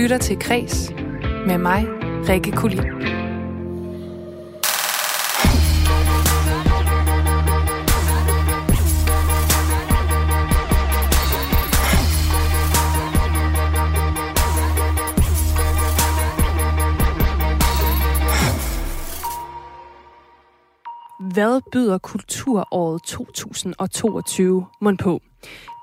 lytter til Kres med mig, Rikke Kulin. Hvad byder kulturåret 2022 mund på?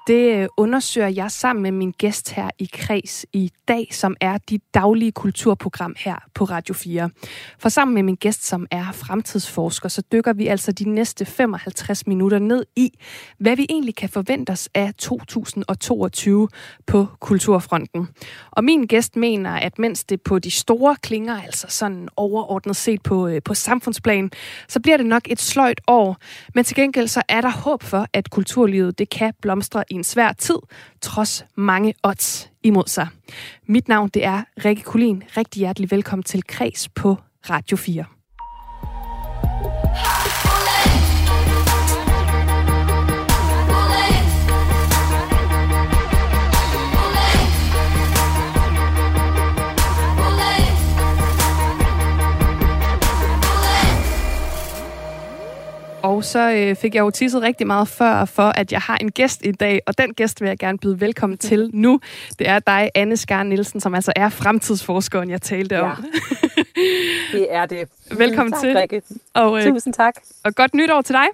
Det øh, undersøger jeg sammen med min gæst her i Kreds i dag, som er dit daglige kulturprogram her på Radio 4. For sammen med min gæst, som er fremtidsforsker, så dykker vi altså de næste 55 minutter ned i, hvad vi egentlig kan forvente os af 2022 på kulturfronten. Og min gæst mener, at mens det på de store klinger, altså sådan overordnet set på, øh, på samfundsplan, så bliver det nok et sløjt år. Men til gengæld så er der håb for, at kulturlivet det kan blomstre i en svær tid, trods mange odds imod sig. Mit navn det er Rikke Kulin. Rigtig hjertelig velkommen til Kreds på Radio 4. Og så øh, fik jeg jo tisset rigtig meget før for, at jeg har en gæst i dag, og den gæst vil jeg gerne byde velkommen til nu. Det er dig, Anne Skar Nielsen, som altså er fremtidsforskeren, jeg talte ja. om. det er det. Velkommen tak, til. Rikke. Og, øh, Tusind tak. Og godt nytår til dig.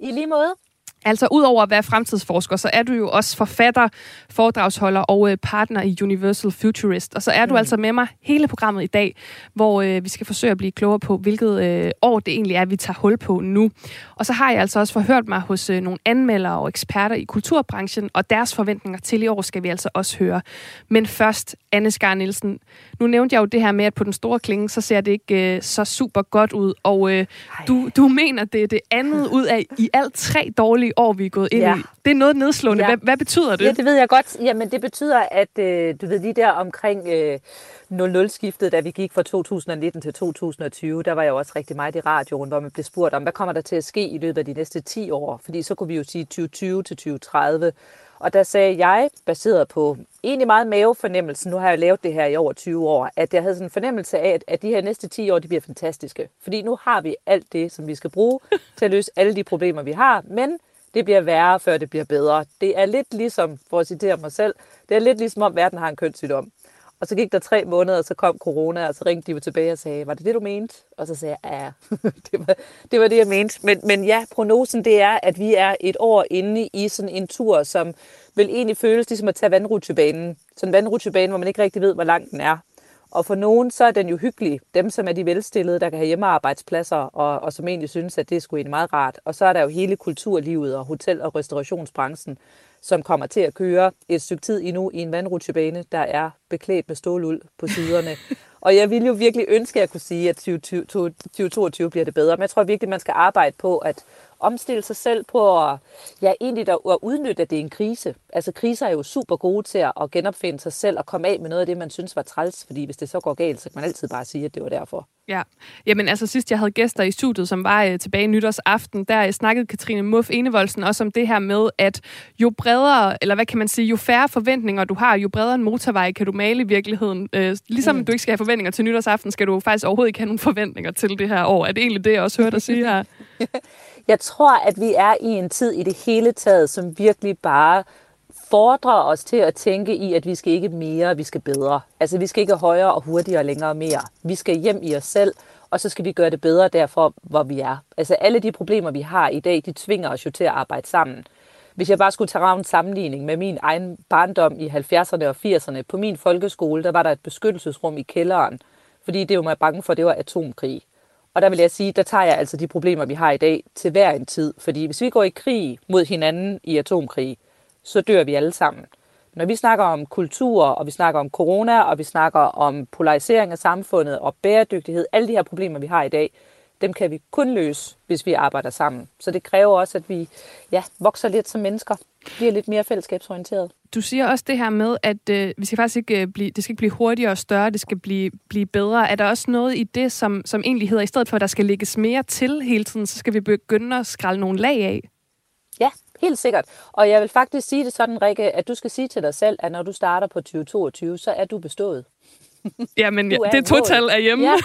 I lige måde. Altså, udover at være fremtidsforsker, så er du jo også forfatter, foredragsholder og øh, partner i Universal Futurist. Og så er du mm. altså med mig hele programmet i dag, hvor øh, vi skal forsøge at blive klogere på, hvilket øh, år det egentlig er, vi tager hul på nu. Og så har jeg altså også forhørt mig hos øh, nogle anmeldere og eksperter i kulturbranchen, og deres forventninger til i år skal vi altså også høre. Men først, Anne Skar Nielsen. Nu nævnte jeg jo det her med, at på den store klinge, så ser det ikke øh, så super godt ud. Og øh, du, du mener, det er det andet ud af i alt tre dårlige dårlige år, vi er gået ind ja. i. Det er noget nedslående. Ja. Hvad, hvad betyder det? Ja, det ved jeg godt. Jamen, det betyder, at øh, du ved lige der omkring øh, 00-skiftet, da vi gik fra 2019 til 2020, der var jeg også rigtig meget i radioen, hvor man blev spurgt om, hvad kommer der til at ske i løbet af de næste 10 år? Fordi så kunne vi jo sige 2020 til 2030. Og der sagde jeg, baseret på egentlig meget mavefornemmelse, nu har jeg lavet det her i over 20 år, at jeg havde sådan en fornemmelse af, at de her næste 10 år, de bliver fantastiske. Fordi nu har vi alt det, som vi skal bruge til at løse alle de problemer, vi har. Men det bliver værre, før det bliver bedre. Det er lidt ligesom, for at citere mig selv, det er lidt ligesom om verden har en kønssygdom. Og så gik der tre måneder, og så kom corona, og så ringte de jo tilbage og sagde, var det det, du mente? Og så sagde jeg, ja, det, var, det var det, jeg mente. Men, men ja, prognosen det er, at vi er et år inde i sådan en tur, som vil egentlig føles ligesom at tage vandrutsjebanen. Sådan en vandrutsjebane, hvor man ikke rigtig ved, hvor lang den er. Og for nogen, så er den jo hyggelig. Dem, som er de velstillede, der kan have hjemmearbejdspladser, og, og som egentlig synes, at det er sgu egentlig meget rart. Og så er der jo hele kulturlivet og hotel- og restaurationsbranchen, som kommer til at køre et stykke tid endnu i en vandrutsjebane, der er beklædt med ståluld på siderne. og jeg ville jo virkelig ønske, at jeg kunne sige, at 2022 bliver det bedre. Men jeg tror virkelig, man skal arbejde på at omstille sig selv på at, ja, egentlig at udnytte, at det er en krise. Altså kriser er jo super gode til at genopfinde sig selv og komme af med noget af det, man synes var træls, fordi hvis det så går galt, så kan man altid bare sige, at det var derfor. Ja, jamen altså sidst jeg havde gæster i studiet, som var øh, tilbage i nytårsaften, der snakkede Katrine Muff Enevoldsen også om det her med, at jo bredere, eller hvad kan man sige, jo færre forventninger du har, jo bredere en motorvej kan du male i virkeligheden. Øh, ligesom mm. du ikke skal have forventninger til nytårsaften, skal du faktisk overhovedet ikke have nogen forventninger til det her år. Er det egentlig det, jeg også hørte dig sige her? Jeg tror, at vi er i en tid i det hele taget, som virkelig bare fordrer os til at tænke i, at vi skal ikke mere, vi skal bedre. Altså vi skal ikke højere og hurtigere og længere mere. Vi skal hjem i os selv, og så skal vi gøre det bedre derfor, hvor vi er. Altså alle de problemer, vi har i dag, de tvinger os jo til at arbejde sammen. Hvis jeg bare skulle tage en sammenligning med min egen barndom i 70'erne og 80'erne, på min folkeskole, der var der et beskyttelsesrum i kælderen, fordi det var mig bange for, det var atomkrig. Og der vil jeg sige, der tager jeg altså de problemer, vi har i dag, til hver en tid. Fordi hvis vi går i krig mod hinanden i atomkrig, så dør vi alle sammen. Når vi snakker om kultur, og vi snakker om corona, og vi snakker om polarisering af samfundet og bæredygtighed, alle de her problemer, vi har i dag, dem kan vi kun løse, hvis vi arbejder sammen. Så det kræver også, at vi ja, vokser lidt som mennesker, bliver lidt mere fællesskabsorienteret. Du siger også det her med, at øh, vi skal faktisk ikke øh, blive, det skal ikke blive hurtigere og større, det skal blive, blive bedre. Er der også noget i det, som, som egentlig hedder, i stedet for at der skal lægges mere til hele tiden, så skal vi begynde at skralde nogle lag af? Ja, Helt sikkert. Og jeg vil faktisk sige det sådan, Rikke, at du skal sige til dig selv, at når du starter på 2022, så er du bestået. Jamen, ja, det er total af hjemme. Ja.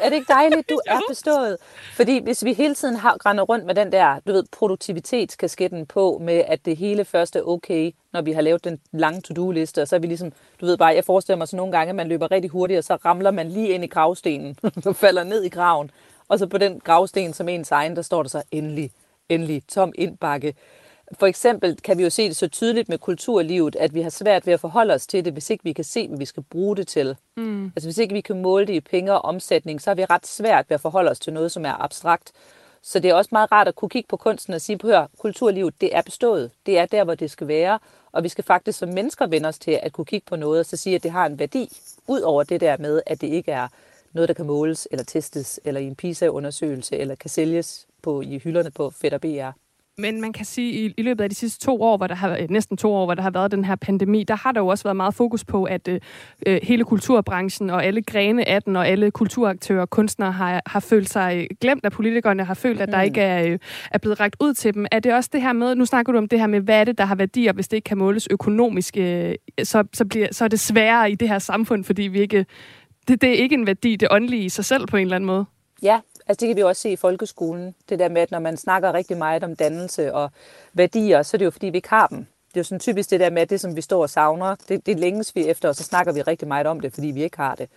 Er det ikke dejligt? Du er bestået. Fordi hvis vi hele tiden har render rundt med den der, du ved, produktivitetskasketten på, med at det hele først er okay, når vi har lavet den lange to-do-liste, og så er vi ligesom, du ved bare, jeg forestiller mig så nogle gange, at man løber rigtig hurtigt, og så ramler man lige ind i gravstenen, og falder ned i graven. Og så på den gravsten, som ens egen, der står der så endelig, endelig, tom indbakke. For eksempel kan vi jo se det så tydeligt med kulturlivet, at vi har svært ved at forholde os til det, hvis ikke vi kan se, hvad vi skal bruge det til. Mm. Altså hvis ikke vi kan måle det i penge og omsætning, så har vi ret svært ved at forholde os til noget, som er abstrakt. Så det er også meget rart at kunne kigge på kunsten og sige, hør, kulturlivet, det er bestået. Det er der, hvor det skal være. Og vi skal faktisk som mennesker vende os til at kunne kigge på noget og så sige, at det har en værdi. ud over det der med, at det ikke er noget, der kan måles eller testes, eller i en PISA-undersøgelse, eller kan sælges på, i hylderne på Fed og BR. Men man kan sige, at i, løbet af de sidste to år, hvor der har øh, næsten to år, hvor der har været den her pandemi, der har der jo også været meget fokus på, at øh, øh, hele kulturbranchen og alle grene af den og alle kulturaktører og kunstnere har, har følt sig glemt af politikerne, har følt, at der mm. ikke er, er blevet rækket ud til dem. Er det også det her med, nu snakker du om det her med, hvad er det, der har værdi, og hvis det ikke kan måles økonomisk, øh, så, så, bliver, så er det sværere i det her samfund, fordi vi ikke, det, det er ikke en værdi, det åndelige i sig selv på en eller anden måde. Ja, Altså det kan vi også se i folkeskolen. Det der med, at når man snakker rigtig meget om dannelse og værdier, så er det jo fordi, vi ikke har dem. Det er jo sådan typisk det der med, at det, som vi står og savner, det, det længes vi efter, og så snakker vi rigtig meget om det, fordi vi ikke har det.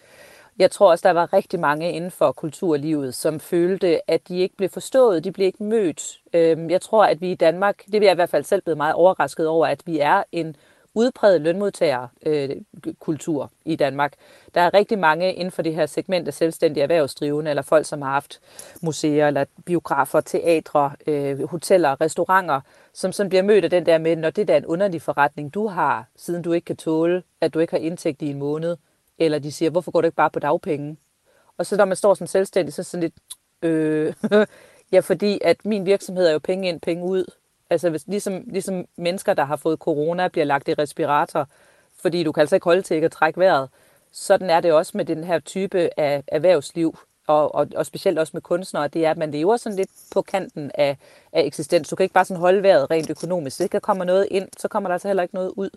Jeg tror også, der var rigtig mange inden for kulturlivet, som følte, at de ikke blev forstået, de blev ikke mødt. Øhm, jeg tror, at vi i Danmark, det vil jeg i hvert fald selv blive meget overrasket over, at vi er en udpræget lønmodtagerkultur øh, i Danmark. Der er rigtig mange inden for det her segment af selvstændige erhvervsdrivende, eller folk, som har haft museer, eller biografer, teatre, øh, hoteller, restauranter, som sådan bliver mødt af den der med, når det der er en underlig forretning, du har, siden du ikke kan tåle, at du ikke har indtægt i en måned, eller de siger, hvorfor går du ikke bare på dagpenge? Og så når man står som selvstændig, så er sådan lidt, øh, ja, fordi at min virksomhed er jo penge ind, penge ud. Altså hvis, ligesom, ligesom mennesker, der har fået corona, bliver lagt i respirator, fordi du kan altså ikke holde til ikke at trække vejret. Sådan er det også med den her type af erhvervsliv, og, og, og specielt også med kunstnere, det er, at man lever sådan lidt på kanten af, af eksistens. Du kan ikke bare sådan holde vejret rent økonomisk. Hvis der kommer noget ind, så kommer der altså heller ikke noget ud.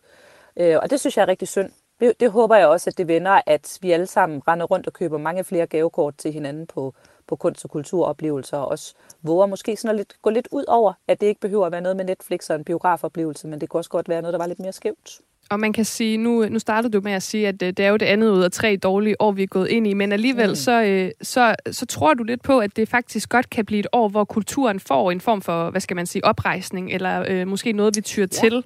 Øh, og det synes jeg er rigtig synd. Det, det håber jeg også, at det vender, at vi alle sammen render rundt og køber mange flere gavekort til hinanden på, på kunst- og kulturoplevelser, og også våger måske sådan at lidt, gå lidt ud over, at det ikke behøver at være noget med Netflix og en biografoplevelse, men det kunne også godt være noget, der var lidt mere skævt. Og man kan sige, nu, nu startede du med at sige, at øh, det er jo det andet ud af tre dårlige år, vi er gået ind i, men alligevel mm. så, øh, så, så tror du lidt på, at det faktisk godt kan blive et år, hvor kulturen får en form for, hvad skal man sige, oprejsning, eller øh, måske noget, vi tyrer ja. til.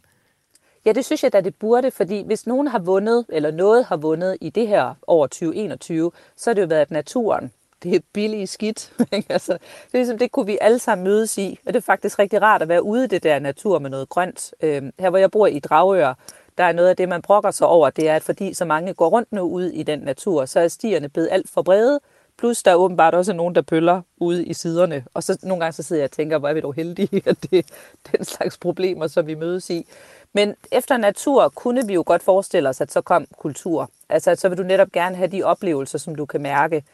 Ja, det synes jeg da, det burde, fordi hvis nogen har vundet, eller noget har vundet i det her år 2021, så har det jo været naturen det er billige skidt. altså, det, er ligesom, det kunne vi alle sammen mødes i, og det er faktisk rigtig rart at være ude i det der natur med noget grønt. Øhm, her hvor jeg bor i Dragør, der er noget af det, man brokker sig over, det er, at fordi så mange går rundt nu ud i den natur, så er stierne blevet alt for brede, plus der er åbenbart også nogen, der pøller ude i siderne. Og så nogle gange så sidder jeg og tænker, hvor er vi dog heldige, at det er den slags problemer, som vi mødes i. Men efter natur kunne vi jo godt forestille os, at så kom kultur. Altså, at så vil du netop gerne have de oplevelser, som du kan mærke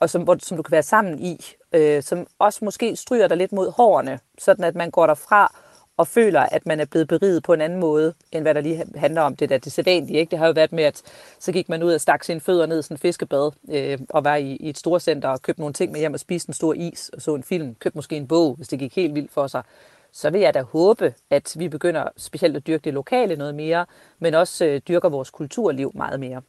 og som, hvor, som du kan være sammen i, øh, som også måske stryger dig lidt mod hårene, sådan at man går derfra og føler, at man er blevet beriget på en anden måde, end hvad der lige handler om det der det sædvanlige. Ikke? Det har jo været med, at så gik man ud og stak sine fødder ned i sådan en fiskebad, øh, og var i, i et storcenter og købte nogle ting med hjem og spiste en stor is og så en film. Købte måske en bog, hvis det gik helt vildt for sig. Så vil jeg da håbe, at vi begynder specielt at dyrke det lokale noget mere, men også øh, dyrker vores kulturliv meget mere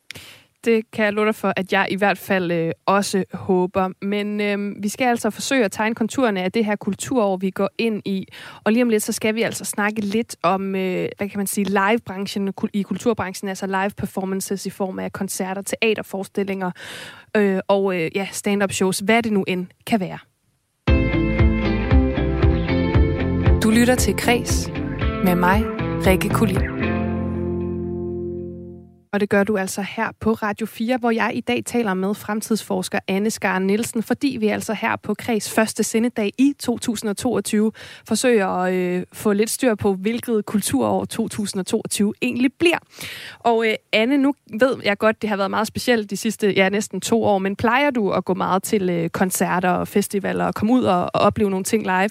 det kan jeg love dig for, at jeg i hvert fald øh, også håber. Men øh, vi skal altså forsøge at tegne konturerne af det her kulturår, vi går ind i. Og lige om lidt, så skal vi altså snakke lidt om, øh, hvad kan man sige, live-branchen i kulturbranchen, altså live performances i form af koncerter, teaterforestillinger øh, og øh, ja, stand-up shows, hvad det nu end kan være. Du lytter til Kres med mig, Rikke Kulin. Og det gør du altså her på Radio 4, hvor jeg i dag taler med fremtidsforsker Anne Skar Nielsen, fordi vi altså her på Kreds første sendedag i 2022 forsøger at øh, få lidt styr på, hvilket kulturår 2022 egentlig bliver. Og øh, Anne, nu ved jeg godt, det har været meget specielt de sidste ja, næsten to år, men plejer du at gå meget til øh, koncerter og festivaler og komme ud og, og opleve nogle ting live?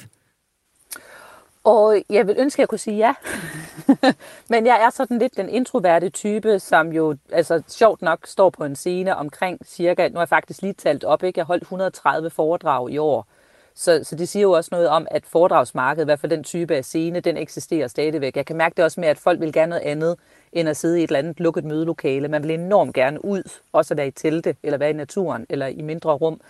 Og jeg vil ønske, at jeg kunne sige ja. Men jeg er sådan lidt den introverte type, som jo altså, sjovt nok står på en scene omkring cirka, nu har jeg faktisk lige talt op, ikke? jeg holdt 130 foredrag i år. Så, så det siger jo også noget om, at foredragsmarkedet, i hvert fald den type af scene, den eksisterer stadigvæk. Jeg kan mærke det også med, at folk vil gerne noget andet, end at sidde i et eller andet lukket mødelokale. Man vil enormt gerne ud, også at være i telte, eller være i naturen, eller i mindre rum.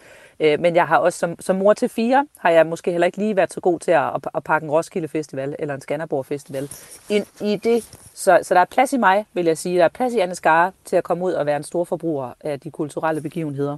Øh, men jeg har også som, som mor til fire, har jeg måske heller ikke lige været så god til at, at, at pakke en Roskilde Festival eller en Skanderborg Festival ind i det. Så, så der er plads i mig, vil jeg sige. Der er plads i Anne Skare til at komme ud og være en stor forbruger af de kulturelle begivenheder.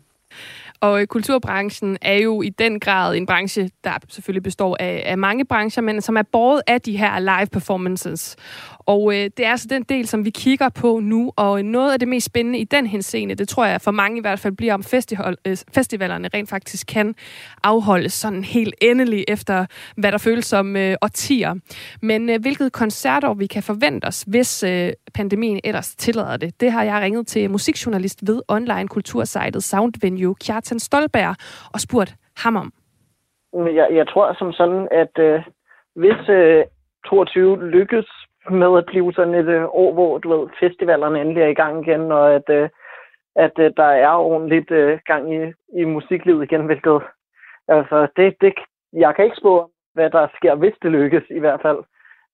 Og øh, kulturbranchen er jo i den grad en branche, der selvfølgelig består af, af mange brancher, men som er båret af de her live performances. Og øh, det er altså den del, som vi kigger på nu, og øh, noget af det mest spændende i den henseende, det tror jeg for mange i hvert fald bliver, om festival, øh, festivalerne rent faktisk kan afholdes sådan helt endelig efter, hvad der føles som øh, årtier. Men øh, hvilket koncertår vi kan forvente os, hvis øh, pandemien ellers tillader det, det har jeg ringet til musikjournalist ved online kultursitet Soundvenue, Kjartan Stolberg, og spurgt ham om. Jeg, jeg tror som sådan, at øh, hvis øh, 22 lykkes med at blive sådan et øh, år, hvor du ved, festivalerne endelig er i gang igen, og at, øh, at øh, der er ordentligt øh, gang i, i musiklivet igen, hvilket altså, det, det, jeg kan ikke spå, hvad der sker, hvis det lykkes i hvert fald.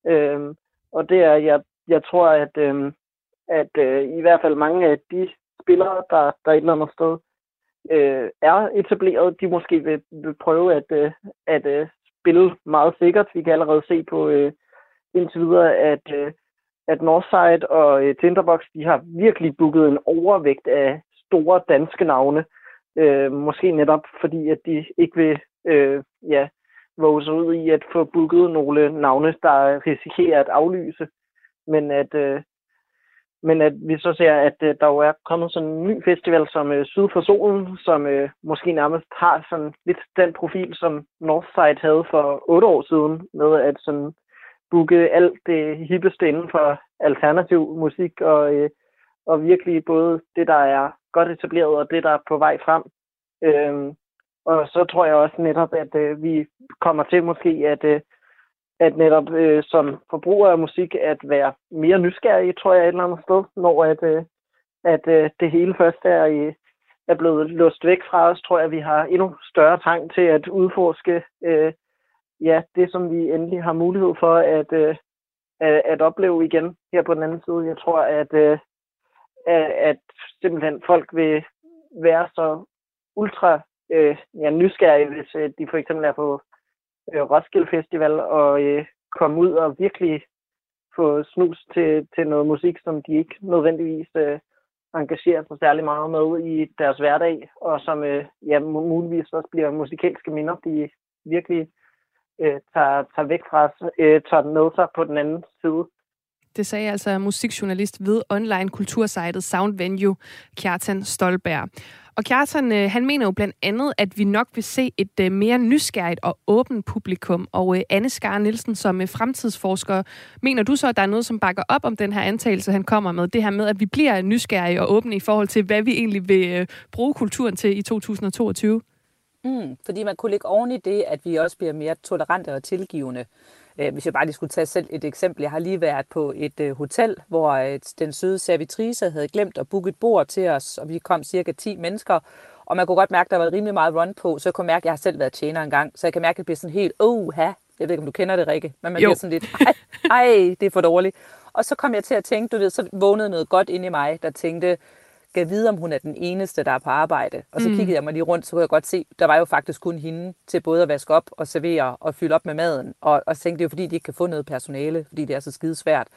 Øh, og det er, jeg, jeg tror, at, øh, at øh, i hvert fald mange af de spillere, der, der et eller andet sted øh, er etableret, de måske vil, vil prøve at, øh, at øh, spille meget sikkert. Vi kan allerede se på øh, indtil videre, at, øh, at Northside og øh, Tinderbox, de har virkelig booket en overvægt af store danske navne. Øh, måske netop fordi, at de ikke vil øh, ja, våge sig ud i at få booket nogle navne, der risikerer at aflyse. Men at, øh, men at vi så ser, at øh, der jo er kommet sådan en ny festival som øh, Syd for Solen, som øh, måske nærmest har sådan lidt den profil, som Northside havde for otte år siden, med at sådan booke alt det hippeste inden for alternativ musik, og, øh, og virkelig både det, der er godt etableret, og det, der er på vej frem. Øh, og så tror jeg også netop, at øh, vi kommer til måske at, øh, at netop øh, som forbruger af musik, at være mere nysgerrig, tror jeg et eller andet sted, når at, øh, at øh, det hele først er, i, er blevet låst væk fra os, tror jeg, at vi har endnu større trang til at udforske øh, ja, det, som vi endelig har mulighed for at, øh, at opleve igen her på den anden side. Jeg tror, at, øh, at simpelthen folk vil være så ultra øh, ja, nysgerrige, hvis øh, de for eksempel er på øh, Roskilde Festival og øh, komme ud og virkelig få snus til, til noget musik, som de ikke nødvendigvis øh, engagerer sig særlig meget med i deres hverdag, og som øh, ja, muligvis også bliver musikalske minder, de virkelig øh, tager, tager væk fra os, øh, tager den med sig på den anden side. Det sagde altså musikjournalist ved online kultursitet Soundvenue, Kjartan Stolberg. Og Kjartan, øh, han mener jo blandt andet, at vi nok vil se et øh, mere nysgerrigt og åbent publikum. Og øh, Anne Skar Nielsen, som øh, fremtidsforsker, mener du så, at der er noget, som bakker op om den her antagelse, han kommer med? Det her med, at vi bliver nysgerrige og åbne i forhold til, hvad vi egentlig vil øh, bruge kulturen til i 2022? Mm, fordi man kunne lægge oven i det, at vi også bliver mere tolerante og tilgivende. Øh, hvis jeg bare lige skulle tage selv et eksempel. Jeg har lige været på et øh, hotel, hvor øh, den søde servitrice havde glemt at booke et bord til os, og vi kom cirka 10 mennesker. Og man kunne godt mærke, at der var rimelig meget run på, så jeg kunne mærke, at jeg har selv været tjener engang, så jeg kan mærke, at det bliver sådan helt, oh, ha. Jeg ved ikke, om du kender det, Rikke, men man jo. bliver sådan lidt, ej, ej, det er for dårligt. Og så kom jeg til at tænke, du ved, så vågnede noget godt ind i mig, der tænkte, skal vide, om hun er den eneste, der er på arbejde. Og så mm. kiggede jeg mig lige rundt, så kunne jeg godt se, der var jo faktisk kun hende til både at vaske op og servere og fylde op med maden. Og, og så tænkte, det er jo fordi, de ikke kan få noget personale, fordi det er så skide svært.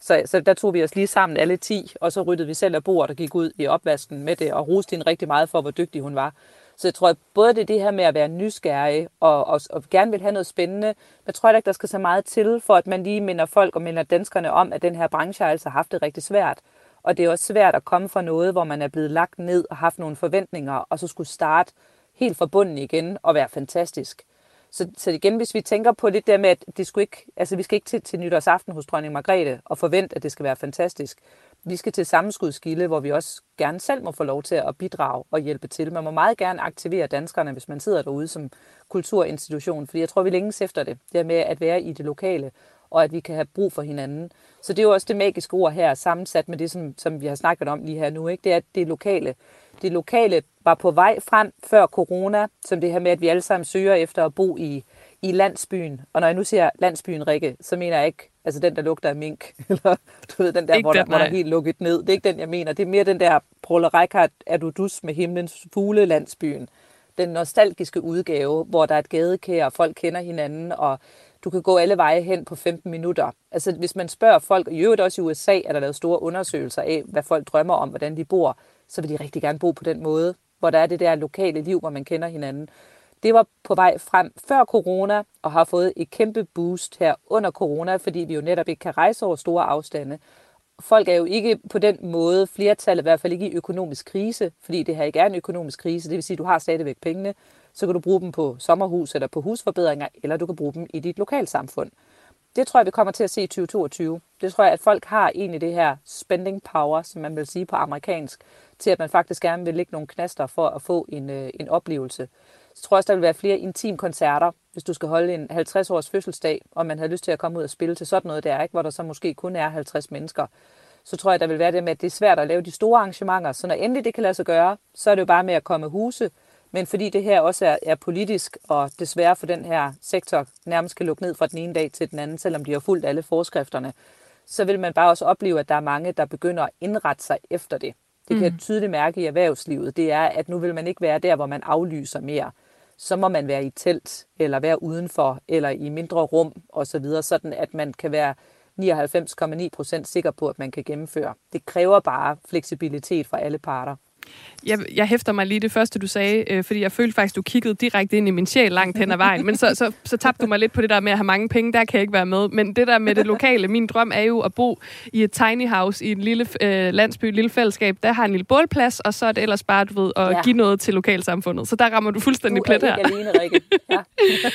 Så, så der tog vi os lige sammen alle 10, og så ryddede vi selv af bordet og gik ud i opvasken med det, og roste hende rigtig meget for, hvor dygtig hun var. Så jeg tror, at både det, det her med at være nysgerrig og, og, og gerne vil have noget spændende, men jeg tror ikke, der skal så meget til, for at man lige minder folk og minder danskerne om, at den her branche har altså haft det rigtig svært. Og det er også svært at komme fra noget, hvor man er blevet lagt ned og haft nogle forventninger, og så skulle starte helt fra bunden igen og være fantastisk. Så, så igen, hvis vi tænker på det der med, at det skulle ikke, altså, vi skal ikke til, til nytårsaften hos dronning Margrethe og forvente, at det skal være fantastisk. Vi skal til sammenskudskilde, hvor vi også gerne selv må få lov til at bidrage og hjælpe til. Man må meget gerne aktivere danskerne, hvis man sidder derude som kulturinstitution, fordi jeg tror, vi længes efter det. der med at være i det lokale, og at vi kan have brug for hinanden. Så det er jo også det magiske ord her, sammensat med det, som, som vi har snakket om lige her nu. Ikke? Det er, at det lokale. Det lokale var på vej frem før corona, som det her med, at vi alle sammen søger efter at bo i, i landsbyen. Og når jeg nu siger landsbyen, Rikke, så mener jeg ikke altså den, der lugter af mink, eller du ved, den der, hvor, den, der hvor der er helt lukket ned. Det er ikke den, jeg mener. Det er mere den der Prollereikart er du dus med himlens fugle landsbyen. Den nostalgiske udgave, hvor der er et gadekær, og folk kender hinanden, og du kan gå alle veje hen på 15 minutter. Altså hvis man spørger folk, og i øvrigt også i USA er der lavet store undersøgelser af, hvad folk drømmer om, hvordan de bor, så vil de rigtig gerne bo på den måde, hvor der er det der lokale liv, hvor man kender hinanden. Det var på vej frem før corona, og har fået et kæmpe boost her under corona, fordi vi jo netop ikke kan rejse over store afstande. Folk er jo ikke på den måde, flertallet i hvert fald ikke i økonomisk krise, fordi det her ikke er en økonomisk krise, det vil sige, at du har stadigvæk pengene, så kan du bruge dem på sommerhus eller på husforbedringer, eller du kan bruge dem i dit lokalsamfund. Det tror jeg, vi kommer til at se i 2022. Det tror jeg, at folk har egentlig det her spending power, som man vil sige på amerikansk, til at man faktisk gerne vil lægge nogle knaster for at få en, øh, en oplevelse. Så tror jeg også, der vil være flere intim koncerter, hvis du skal holde en 50-års fødselsdag, og man har lyst til at komme ud og spille til sådan noget der, ikke? hvor der så måske kun er 50 mennesker. Så tror jeg, der vil være det med, at det er svært at lave de store arrangementer. Så når endelig det kan lade sig gøre, så er det jo bare med at komme huse, men fordi det her også er, er politisk, og desværre for den her sektor nærmest kan lukke ned fra den ene dag til den anden, selvom de har fulgt alle forskrifterne, så vil man bare også opleve, at der er mange, der begynder at indrette sig efter det. Det kan jeg mm. tydeligt mærke i erhvervslivet. Det er, at nu vil man ikke være der, hvor man aflyser mere. Så må man være i telt, eller være udenfor, eller i mindre rum osv., så sådan at man kan være 99,9 procent sikker på, at man kan gennemføre. Det kræver bare fleksibilitet fra alle parter. Jeg, jeg hæfter mig lige det første, du sagde, øh, fordi jeg følte faktisk, du kiggede direkte ind i min sjæl langt hen ad vejen. Men så, så, så tabte du mig lidt på det der med at have mange penge. Der kan jeg ikke være med. Men det der med det lokale, min drøm er jo at bo i et tiny house i en lille øh, landsby, et lille fællesskab. Der har en lille bålplads, og så er det ellers bare, du ved, at ja. give noget til lokalsamfundet. Så der rammer du fuldstændig plet her. Alene, Rikke. Ja.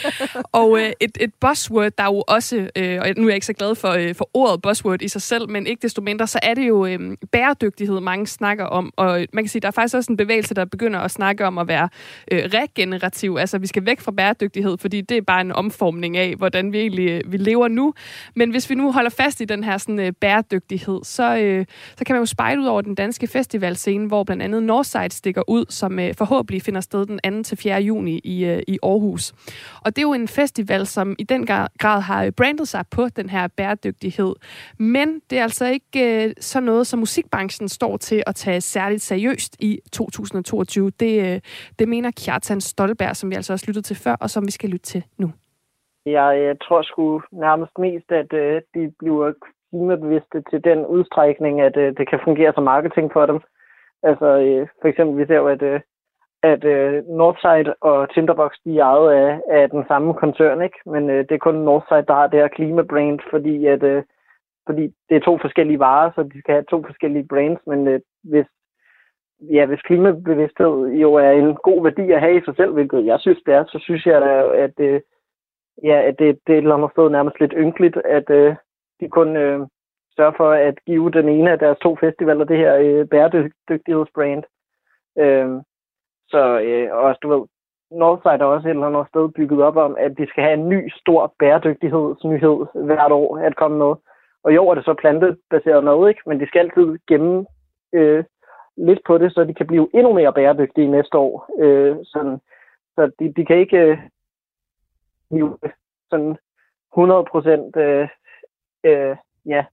og øh, et, et buzzword, der er jo også, øh, og nu er jeg ikke så glad for, øh, for ordet buzzword i sig selv, men ikke desto mindre, så er det jo øh, bæredygtighed, mange snakker om. Og man kan sige, der er faktisk også en bevægelse, der begynder at snakke om at være øh, regenerativ. Altså, vi skal væk fra bæredygtighed, fordi det er bare en omformning af, hvordan vi egentlig øh, vi lever nu. Men hvis vi nu holder fast i den her sådan, øh, bæredygtighed, så, øh, så kan man jo spejle ud over den danske festivalscene, hvor blandt andet Northside stikker ud, som øh, forhåbentlig finder sted den 2. til 4. juni i, øh, i Aarhus. Og det er jo en festival, som i den grad har øh, brandet sig på den her bæredygtighed. Men det er altså ikke øh, sådan noget, som musikbranchen står til at tage særligt seriøst i 2022. Det, øh, det mener Kjartan Stolberg, som vi altså også lyttede til før, og som vi skal lytte til nu. Jeg, jeg tror sgu nærmest mest, at øh, de bliver klimabevidste til den udstrækning, at øh, det kan fungere som marketing for dem. Altså øh, for eksempel, vi ser jo, at, øh, at øh, Northside og Tinderbox, de er ejet af, af den samme koncern, ikke? Men øh, det er kun Northside, der har det her klimabrand, fordi at øh, fordi det er to forskellige varer, så de skal have to forskellige brands, men øh, hvis ja, hvis klimabevidsthed jo er en god værdi at have i sig selv, hvilket jeg synes, det er, så synes jeg, da, at, øh, ja, at det, det er et eller andet sted nærmest lidt ynkeligt, at øh, de kun øh, sørger for at give den ene af deres to festivaler det her øh, bæredygtighedsbrand. Øh, så øh, også, du ved, Northside er også et eller andet sted bygget op om, at de skal have en ny, stor bæredygtighedsnyhed hvert år at komme med. Og jo, er det så plantebaseret noget, ikke? men de skal altid gemme øh, lidt på det, så de kan blive endnu mere bæredygtige næste år. Øh, sådan, så de, de kan ikke øh, blive øh, sådan 100 procent øh, øh, ja,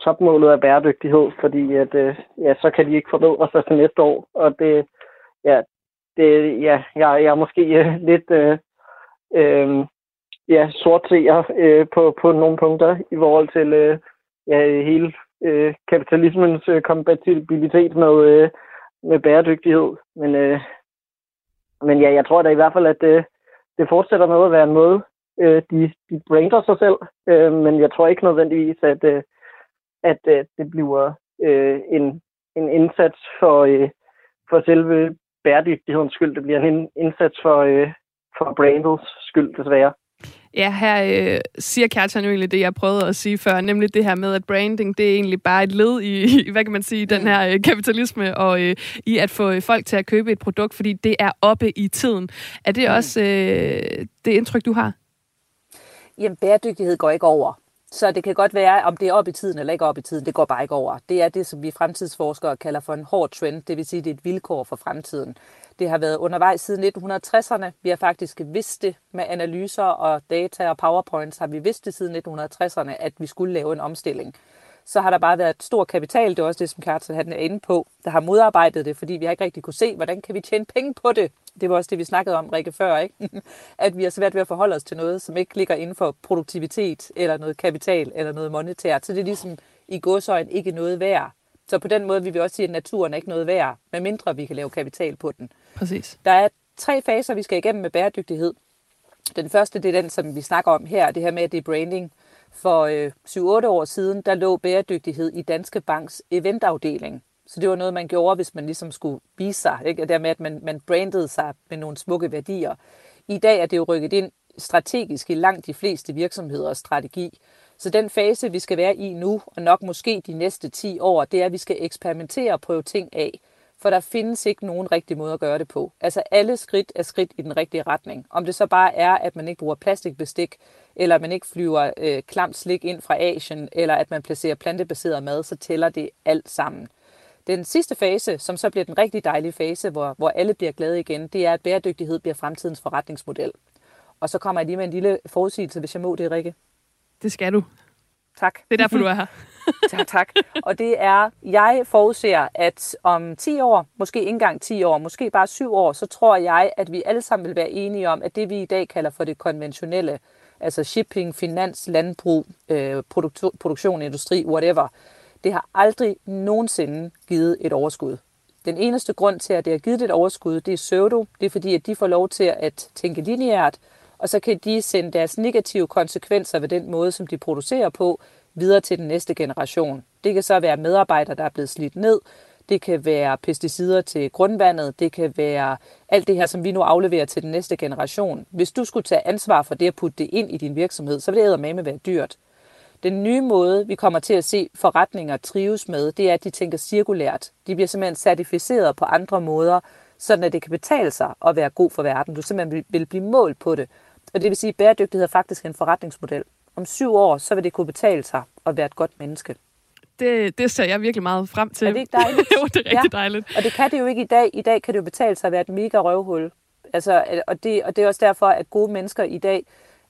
topmålet af bæredygtighed, fordi at, øh, ja, så kan de ikke forbedre sig til næste år. Og det, ja, det, ja, jeg, jeg er måske øh, lidt øh, øh, ja, sort øh, på, på nogle punkter i forhold til øh, ja, hele øh, kapitalismens øh, kompatibilitet med, øh, med bæredygtighed. Men, øh, men ja, jeg tror da i hvert fald, at det, det fortsætter med at være en måde, øh, de, de brander sig selv. Øh, men jeg tror ikke nødvendigvis, at, øh, at øh, det bliver øh, en, en indsats for, øh, for selve bæredygtighedens skyld. Det bliver en indsats for, øh, for brandets skyld, desværre. Ja, her øh, siger Kjartan jo egentlig det, jeg prøvede at sige før, nemlig det her med, at branding, det er egentlig bare et led i, hvad kan man sige, den her øh, kapitalisme, og øh, i at få folk til at købe et produkt, fordi det er oppe i tiden. Er det mm. også øh, det indtryk, du har? Jamen, bæredygtighed går ikke over. Så det kan godt være, om det er op i tiden eller ikke op i tiden, det går bare ikke over. Det er det, som vi fremtidsforskere kalder for en hård trend, det vil sige, det er et vilkår for fremtiden. Det har været undervejs siden 1960'erne. Vi har faktisk vidst det med analyser og data og powerpoints, har vi vidst det siden 1960'erne, at vi skulle lave en omstilling. Så har der bare været et stor kapital, det er også det, som Kjartan er inde på, der har modarbejdet det, fordi vi har ikke rigtig kunne se, hvordan kan vi tjene penge på det. Det var også det, vi snakkede om, Rikke, før, ikke? at vi har svært ved at forholde os til noget, som ikke ligger inden for produktivitet, eller noget kapital, eller noget monetært. Så det er ligesom i godsøjen ikke noget værd. Så på den måde vil vi også sige, at naturen er ikke noget værd, medmindre vi kan lave kapital på den. Præcis. Der er tre faser, vi skal igennem med bæredygtighed. Den første, det er den, som vi snakker om her, det her med, at det er branding. For øh, 7-8 år siden, der lå bæredygtighed i Danske Banks eventafdeling. Så det var noget, man gjorde, hvis man ligesom skulle vise sig. Ikke? Dermed, at man, man brandede sig med nogle smukke værdier. I dag er det jo rykket ind strategisk i langt de fleste virksomheders strategi. Så den fase, vi skal være i nu, og nok måske de næste 10 år, det er, at vi skal eksperimentere og prøve ting af. For der findes ikke nogen rigtig måde at gøre det på. Altså alle skridt er skridt i den rigtige retning. Om det så bare er, at man ikke bruger plastikbestik, eller at man ikke flyver øh, klamt slik ind fra Asien, eller at man placerer plantebaseret mad, så tæller det alt sammen. Den sidste fase, som så bliver den rigtig dejlige fase, hvor, hvor alle bliver glade igen, det er, at bæredygtighed bliver fremtidens forretningsmodel. Og så kommer jeg lige med en lille forudsigelse, hvis jeg må det, Rikke. Det skal du. Tak. Det er derfor, du er her. tak, tak. Og det er, jeg forudser, at om 10 år, måske ikke engang 10 år, måske bare 7 år, så tror jeg, at vi alle sammen vil være enige om, at det vi i dag kalder for det konventionelle, altså shipping, finans, landbrug, øh, produktion, industri, whatever, det har aldrig nogensinde givet et overskud. Den eneste grund til, at det har givet et overskud, det er pseudo. Det er fordi, at de får lov til at tænke lineært, og så kan de sende deres negative konsekvenser ved den måde, som de producerer på, videre til den næste generation. Det kan så være medarbejdere, der er blevet slidt ned, det kan være pesticider til grundvandet, det kan være alt det her, som vi nu afleverer til den næste generation. Hvis du skulle tage ansvar for det at putte det ind i din virksomhed, så ville det med være dyrt. Den nye måde, vi kommer til at se forretninger trives med, det er, at de tænker cirkulært. De bliver simpelthen certificeret på andre måder, sådan at det kan betale sig at være god for verden. Du simpelthen vil blive målt på det. Og det vil sige, at bæredygtighed er faktisk en forretningsmodel. Om syv år, så vil det kunne betale sig at være et godt menneske. Det, det ser jeg virkelig meget frem til. Er det ikke dejligt? jo, det er rigtig ja. dejligt. Og det kan det jo ikke i dag. I dag kan det jo betale sig at være et mega røvhul. Altså, og, det, og det er også derfor, at gode mennesker i dag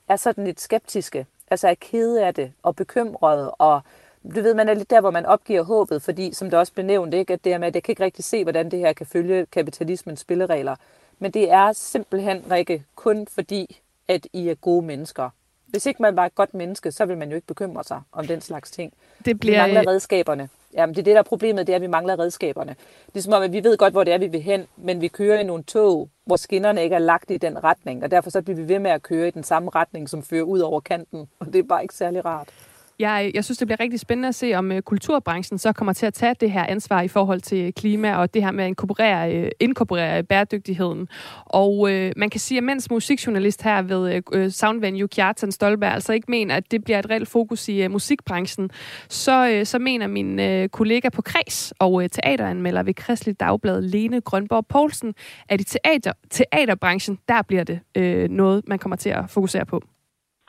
er sådan lidt skeptiske. Altså er kede af det og bekymrede og du ved, man er lidt der, hvor man opgiver håbet, fordi, som det også blev nævnt, ikke, at det med, at jeg kan ikke rigtig se, hvordan det her kan følge kapitalismens spilleregler. Men det er simpelthen, Rikke, kun fordi, at I er gode mennesker. Hvis ikke man var et godt menneske, så vil man jo ikke bekymre sig om den slags ting. Det bliver... Vi mangler redskaberne. Jamen, det er det, der er problemet, det er, at vi mangler redskaberne. Det er som om, at vi ved godt, hvor det er, vi vil hen, men vi kører i nogle tog, hvor skinnerne ikke er lagt i den retning, og derfor så bliver vi ved med at køre i den samme retning, som fører ud over kanten, og det er bare ikke særlig rart. Jeg, jeg synes, det bliver rigtig spændende at se, om øh, kulturbranchen så kommer til at tage det her ansvar i forhold til klima og det her med at inkorporere, øh, inkorporere bæredygtigheden. Og øh, man kan sige, at mens musikjournalist her ved øh, øh Soundvenue, Kjartan Stolberg, altså ikke mener, at det bliver et reelt fokus i øh, musikbranchen, så, øh, så mener min øh, kollega på Kreds og øh, teateranmelder ved Kristelig Dagblad, Lene Grønborg Poulsen, at i teater, teaterbranchen, der bliver det øh, noget, man kommer til at fokusere på.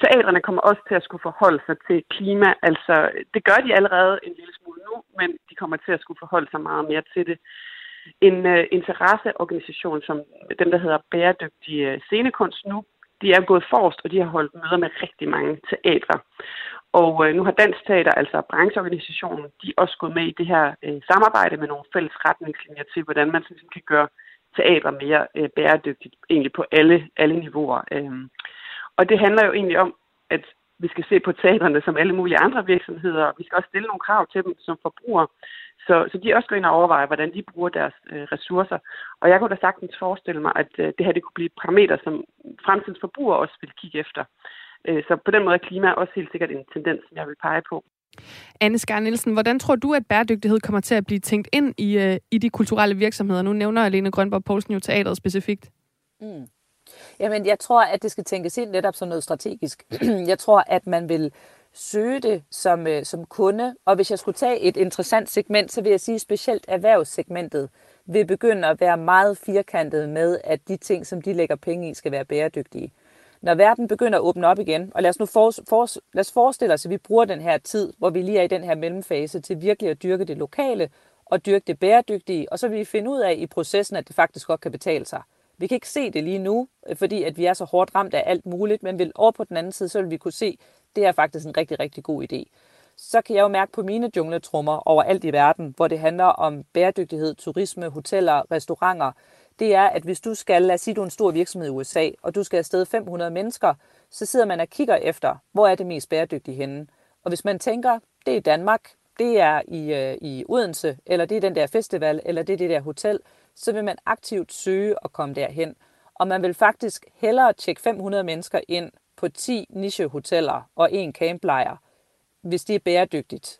Teatrene kommer også til at skulle forholde sig til klima. Altså, det gør de allerede en lille smule nu, men de kommer til at skulle forholde sig meget mere til det. En øh, interesseorganisation som den, der hedder Bæredygtig øh, Scenekunst nu, de er gået forrest, og de har holdt møder med rigtig mange teatre. Og øh, nu har Dansk Teater, altså brancheorganisationen, de er også gået med i det her øh, samarbejde med nogle fælles retningslinjer til, hvordan man sådan, kan gøre teater mere øh, bæredygtigt, egentlig på alle, alle niveauer. Øh, og det handler jo egentlig om, at vi skal se på teaterne som alle mulige andre virksomheder. Vi skal også stille nogle krav til dem som forbrugere, så, så de også går ind og overvejer, hvordan de bruger deres øh, ressourcer. Og jeg kunne da sagtens forestille mig, at øh, det her det kunne blive parametre, som fremtidens forbrugere også vil kigge efter. Øh, så på den måde er klima også helt sikkert en tendens, som jeg vil pege på. Anne Skar Nielsen, hvordan tror du, at bæredygtighed kommer til at blive tænkt ind i, øh, i de kulturelle virksomheder? Nu nævner Alene Grønborg Poulsen jo teateret specifikt. Mm. Jamen, jeg tror, at det skal tænkes ind netop som noget strategisk. jeg tror, at man vil søge det som, øh, som kunde, og hvis jeg skulle tage et interessant segment, så vil jeg sige specielt erhvervssegmentet vil begynde at være meget firkantet med, at de ting, som de lægger penge i, skal være bæredygtige. Når verden begynder at åbne op igen, og lad os nu for, for, lad os forestille os, at vi bruger den her tid, hvor vi lige er i den her mellemfase, til virkelig at dyrke det lokale og dyrke det bæredygtige, og så vil vi finde ud af i processen, at det faktisk godt kan betale sig. Vi kan ikke se det lige nu, øh, fordi at vi er så hårdt ramt af alt muligt, men vil over på den anden side, så vil vi kunne se, at det er faktisk en rigtig, rigtig god idé. Så kan jeg jo mærke på mine jungletrummer overalt i verden, hvor det handler om bæredygtighed, turisme, hoteller, restauranter, det er, at hvis du skal, lad os sige, du er en stor virksomhed i USA, og du skal afsted 500 mennesker, så sidder man og kigger efter, hvor er det mest bæredygtige henne. Og hvis man tænker, det er i Danmark, det er i, øh, i Odense, eller det er den der festival, eller det er det der hotel, så vil man aktivt søge at komme derhen. Og man vil faktisk hellere tjekke 500 mennesker ind på 10 nichehoteller og en camplejr, hvis det er bæredygtigt.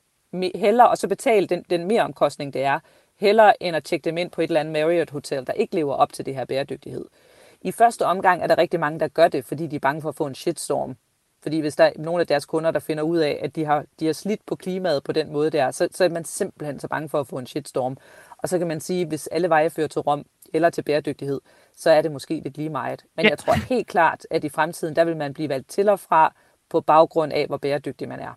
Hellere, og så betale den, den mere omkostning, det er, hellere end at tjekke dem ind på et eller andet Marriott Hotel, der ikke lever op til det her bæredygtighed. I første omgang er der rigtig mange, der gør det, fordi de er bange for at få en shitstorm. Fordi hvis der er nogle af deres kunder, der finder ud af, at de har, de har slidt på klimaet på den måde der, så, så er man simpelthen så bange for at få en shitstorm. Og så kan man sige, at hvis alle veje fører til Rom eller til bæredygtighed, så er det måske lidt lige meget. Men ja. jeg tror helt klart, at i fremtiden, der vil man blive valgt til og fra på baggrund af, hvor bæredygtig man er.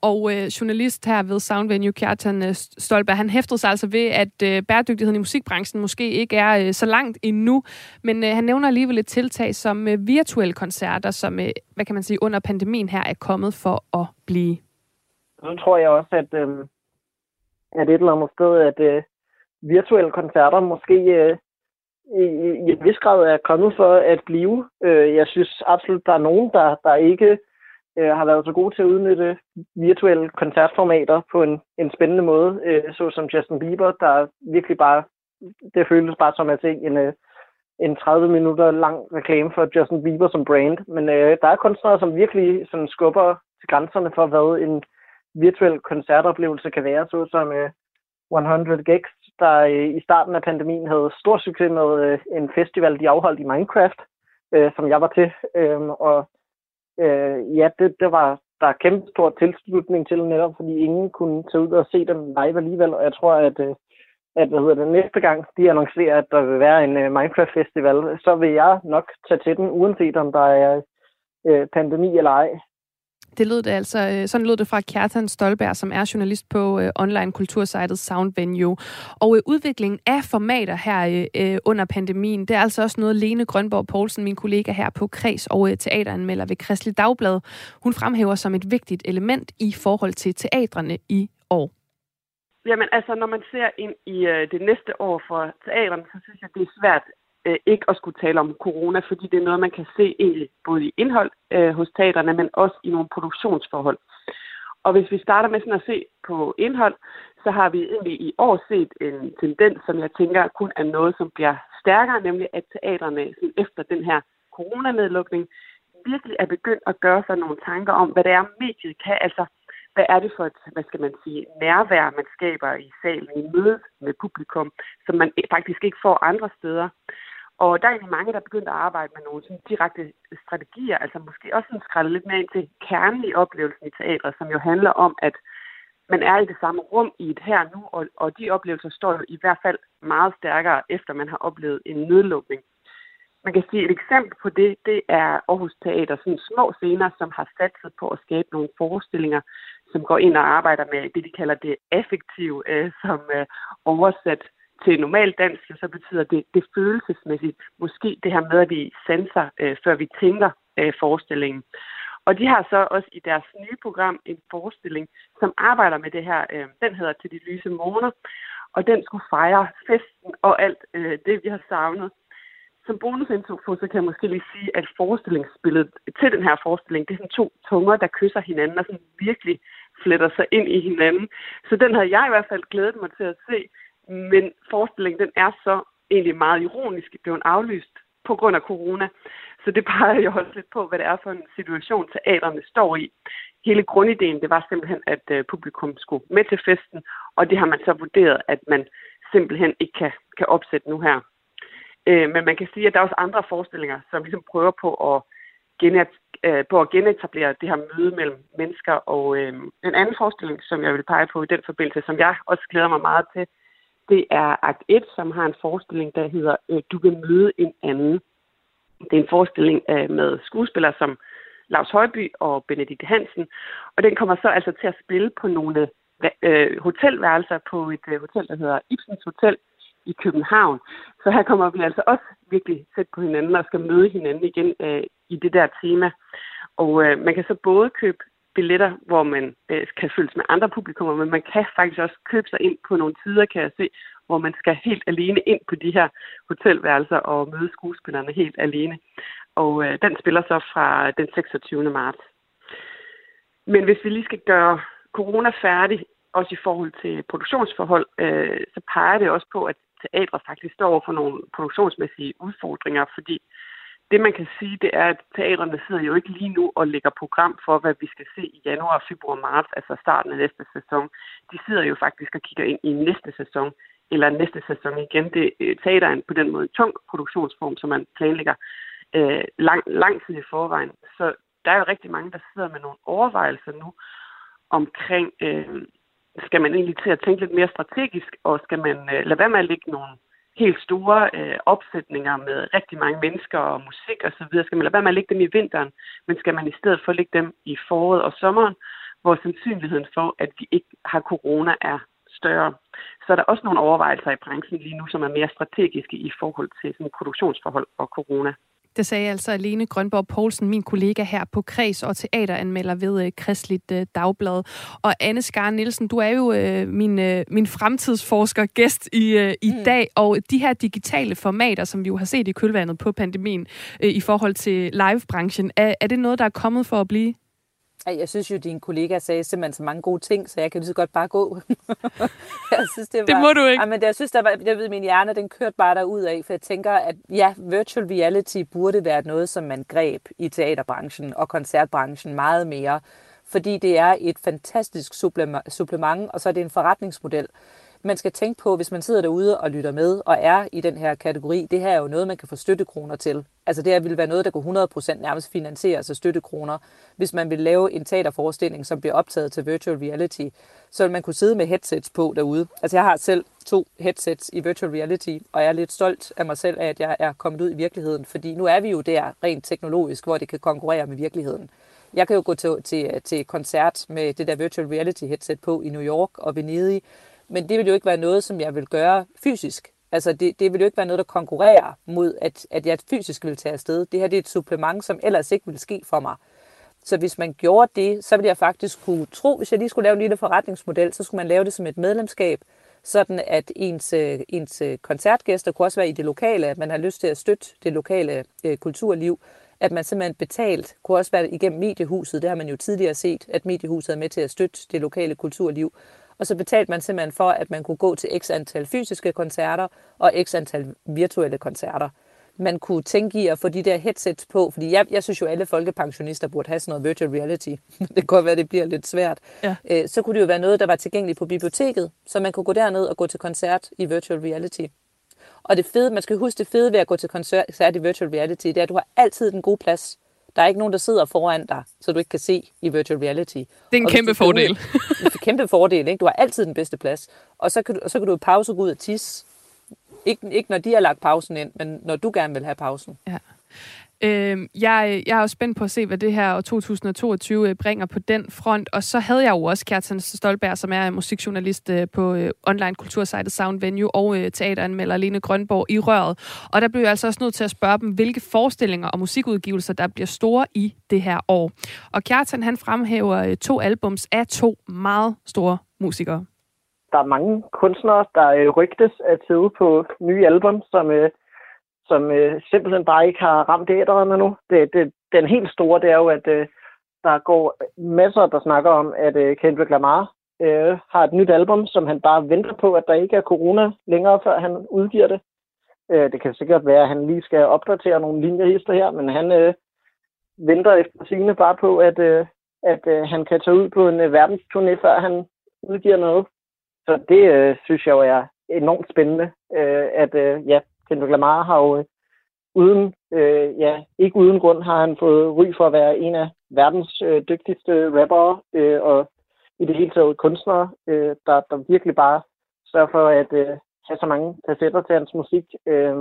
Og øh, journalist her ved Soundvenue, Kjartan øh, Stolberg, han hæftede sig altså ved, at øh, bæredygtigheden i musikbranchen måske ikke er øh, så langt endnu, men øh, han nævner alligevel et tiltag som øh, virtuelle koncerter, som, øh, hvad kan man sige, under pandemien her er kommet for at blive. Så tror jeg også, at, øh, at et eller andet sted, at øh, virtuelle koncerter måske øh, i, i en vis grad er kommet for at blive. Øh, jeg synes absolut, der er nogen, der, der ikke øh, har været så gode til at udnytte virtuelle koncertformater på en, en spændende måde, øh, såsom Justin Bieber, der virkelig bare, det føles bare som at se en, øh, en 30 minutter lang reklame for Justin Bieber som brand. Men øh, der er kunstnere, som virkelig sådan skubber til grænserne for, hvad en virtuel koncertoplevelse kan være, såsom øh, 100 Gigs, der øh, i starten af pandemien havde stor succes med øh, en festival, de afholdt i Minecraft, øh, som jeg var til. Øh, og øh, ja, det, det var der er kæmpe stor tilslutning til netop, fordi ingen kunne tage ud og se dem live alligevel, og jeg tror, at, øh, at hvad hedder det, næste gang de annoncerer, at der vil være en øh, Minecraft Festival, så vil jeg nok tage til den, uanset om der er øh, pandemi eller ej. Det lød det altså, øh, sådan lød det fra Kjartan Stolberg, som er journalist på øh, online kultursitet Sound Venue. Og øh, udviklingen af formater her under pandemien, det er altså også noget Lene Grønborg Poulsen, min kollega her på Kreds og teateranmelder ved Kristelig Dagblad, hun fremhæver som et vigtigt element i forhold til teatrene i år. Jamen altså, når man ser ind i øh, det næste år for teaterne, så synes jeg, det er svært øh, ikke at skulle tale om corona, fordi det er noget, man kan se egentlig både i indhold øh, hos teaterne, men også i nogle produktionsforhold. Og hvis vi starter med sådan at se på indhold, så har vi egentlig i år set en tendens, som jeg tænker kun er noget, som bliver stærkere, nemlig at teaterne sådan efter den her coronanedlukning virkelig er begyndt at gøre sig nogle tanker om, hvad det er, mediet kan. Altså, hvad er det for et, hvad skal man sige, nærvær, man skaber i salen, i mødet med publikum, som man faktisk ikke får andre steder. Og der er egentlig mange, der er begyndt at arbejde med nogle sådan direkte strategier, altså måske også sådan skrælle lidt mere ind til kernen i oplevelsen i teatret, som jo handler om, at man er i det samme rum i et her nu, og, og de oplevelser står jo i hvert fald meget stærkere, efter man har oplevet en nedlukning. Man kan sige, et eksempel på det, det er Aarhus Teater, sådan små scener, som har satset på at skabe nogle forestillinger, som går ind og arbejder med det, de kalder det affektive, øh, som øh, oversat til normal dansk, så betyder det, det følelsesmæssigt. Måske det her med, at vi sanser, øh, før vi tænker øh, forestillingen. Og de har så også i deres nye program en forestilling, som arbejder med det her. Øh, den hedder Til de lyse morgener, og den skulle fejre festen og alt øh, det, vi har savnet. Som bonusinfo, så kan jeg måske lige sige, at forestillingsbilledet til den her forestilling, det er sådan to tunger, der kysser hinanden og sådan virkelig fletter sig ind i hinanden. Så den havde jeg i hvert fald glædet mig til at se. Men forestillingen, den er så egentlig meget ironisk blevet aflyst på grund af corona. Så det peger jo også lidt på, hvad det er for en situation, teaterne står i. Hele grundideen, det var simpelthen, at øh, publikum skulle med til festen, og det har man så vurderet, at man simpelthen ikke kan, kan opsætte nu her. Øh, men man kan sige, at der er også andre forestillinger, som ligesom prøver på at, genet, øh, på at genetablere det her møde mellem mennesker. Og øh, en anden forestilling, som jeg vil pege på i den forbindelse, som jeg også glæder mig meget til, det er Akt 1, som har en forestilling, der hedder øh, Du vil møde en anden. Det er en forestilling øh, med skuespillere som Lars Højby og Benedikt Hansen, og den kommer så altså til at spille på nogle øh, hotelværelser på et øh, hotel, der hedder Ibsens Hotel i København. Så her kommer vi altså også virkelig tæt på hinanden og skal møde hinanden igen øh, i det der tema. Og øh, man kan så både købe billetter, hvor man øh, kan følges med andre publikummer, men man kan faktisk også købe sig ind på nogle tider, kan jeg se, hvor man skal helt alene ind på de her hotelværelser og møde skuespillerne helt alene. Og øh, den spiller så fra den 26. marts. Men hvis vi lige skal gøre corona færdig, også i forhold til produktionsforhold, øh, så peger det også på, at teatret faktisk står over for nogle produktionsmæssige udfordringer, fordi det, man kan sige, det er, at teaterne sidder jo ikke lige nu og lægger program for, hvad vi skal se i januar, februar, marts, altså starten af næste sæson. De sidder jo faktisk og kigger ind i næste sæson, eller næste sæson igen. Det, øh, teater er på den måde en tung produktionsform, som man planlægger øh, lang, lang tid i forvejen. Så der er jo rigtig mange, der sidder med nogle overvejelser nu omkring, øh, skal man egentlig til at tænke lidt mere strategisk, og skal man øh, lade være med at lægge nogle helt store øh, opsætninger med rigtig mange mennesker og musik osv. Skal man lade være med at lægge dem i vinteren, men skal man i stedet for lægge dem i foråret og sommeren, hvor sandsynligheden for, at vi ikke har corona, er større. Så er der også nogle overvejelser i branchen lige nu, som er mere strategiske i forhold til sådan produktionsforhold og corona. Det sagde altså Lene Grønborg Poulsen, min kollega her på Kreds og teateranmelder ved øh, Kristligt øh, Dagblad. Og Anne Skar Nielsen, du er jo øh, min, øh, min fremtidsforsker gæst i, øh, i mm. dag, og de her digitale formater, som vi jo har set i kølvandet på pandemien øh, i forhold til livebranchen, er, er det noget, der er kommet for at blive? Jeg synes jo, at din kollega sagde simpelthen så mange gode ting, så jeg kan lige så godt bare gå. jeg synes, det, var, det må du ikke. Ej, men det, jeg synes, der var, jeg ved, min hjerne, den kørte bare derud af, for jeg tænker, at ja, virtual reality burde være noget, som man greb i teaterbranchen og koncertbranchen meget mere, fordi det er et fantastisk supplement, og så er det en forretningsmodel man skal tænke på, hvis man sidder derude og lytter med og er i den her kategori, det her er jo noget, man kan få støttekroner til. Altså det her vil være noget, der går 100% nærmest finansieres af støttekroner. Hvis man vil lave en teaterforestilling, som bliver optaget til virtual reality, så vil man kunne sidde med headsets på derude. Altså jeg har selv to headsets i virtual reality, og jeg er lidt stolt af mig selv af, at jeg er kommet ud i virkeligheden, fordi nu er vi jo der rent teknologisk, hvor det kan konkurrere med virkeligheden. Jeg kan jo gå til, til, til koncert med det der virtual reality headset på i New York og Venedig, men det vil jo ikke være noget, som jeg vil gøre fysisk. Altså det, det vil jo ikke være noget, der konkurrerer mod, at, at jeg fysisk vil tage afsted. Det her det er et supplement, som ellers ikke ville ske for mig. Så hvis man gjorde det, så ville jeg faktisk kunne tro, hvis jeg lige skulle lave en lille forretningsmodel, så skulle man lave det som et medlemskab, sådan at ens, øh, ens øh, koncertgæster kunne også være i det lokale, at man har lyst til at støtte det lokale øh, kulturliv, at man simpelthen betalt, kunne også være igennem mediehuset, det har man jo tidligere set, at mediehuset er med til at støtte det lokale kulturliv, og så betalte man simpelthen for, at man kunne gå til x antal fysiske koncerter og x antal virtuelle koncerter. Man kunne tænke i at få de der headsets på, fordi jeg, jeg synes jo, alle folkepensionister burde have sådan noget virtual reality. det kan godt være, det bliver lidt svært. Ja. Øh, så kunne det jo være noget, der var tilgængeligt på biblioteket, så man kunne gå derned og gå til koncert i virtual reality. Og det fede, man skal huske det fede ved at gå til koncert i virtual reality, det er, at du har altid den gode plads. Der er ikke nogen, der sidder foran dig, så du ikke kan se i virtual reality. Det er en og kæmpe fordel. Ud, det er en kæmpe fordel. Ikke? Du har altid den bedste plads. Og så kan du, og så kan du pause gå ud og tisse. Ikke, ikke når de har lagt pausen ind, men når du gerne vil have pausen. Ja. Øh, jeg, jeg er jo spændt på at se, hvad det her år 2022 øh, bringer på den front. Og så havde jeg jo også Kjartan Stolberg, som er musikjournalist øh, på øh, online kultursejtet Sound Venue, og øh, teateranmelder Lene Grønborg i røret. Og der blev jeg altså også nødt til at spørge dem, hvilke forestillinger og musikudgivelser, der bliver store i det her år. Og Kjartan, han fremhæver øh, to albums af to meget store musikere. Der er mange kunstnere, der øh, rygtes at sidde på nye album, som øh, som øh, simpelthen bare ikke har ramt æderne nu. Det, det, den helt store, det er jo, at øh, der går masser, der snakker om, at øh, Kendrick Lamar øh, har et nyt album, som han bare venter på, at der ikke er corona længere, før han udgiver det. Øh, det kan sikkert være, at han lige skal opdatere nogle linjehister her, men han øh, venter efter sine bare på, at, øh, at øh, han kan tage ud på en øh, verdensturné, før han udgiver noget. Så det øh, synes jeg jo er enormt spændende, øh, at øh, ja, Kendrick Lamar har jo øh, uden, øh, ja, ikke uden grund har han fået ry for at være en af verdens øh, dygtigste rappere, øh, og i det hele taget kunstnere, øh, der, der virkelig bare sørger for at øh, have så mange facetter til hans musik. Øh,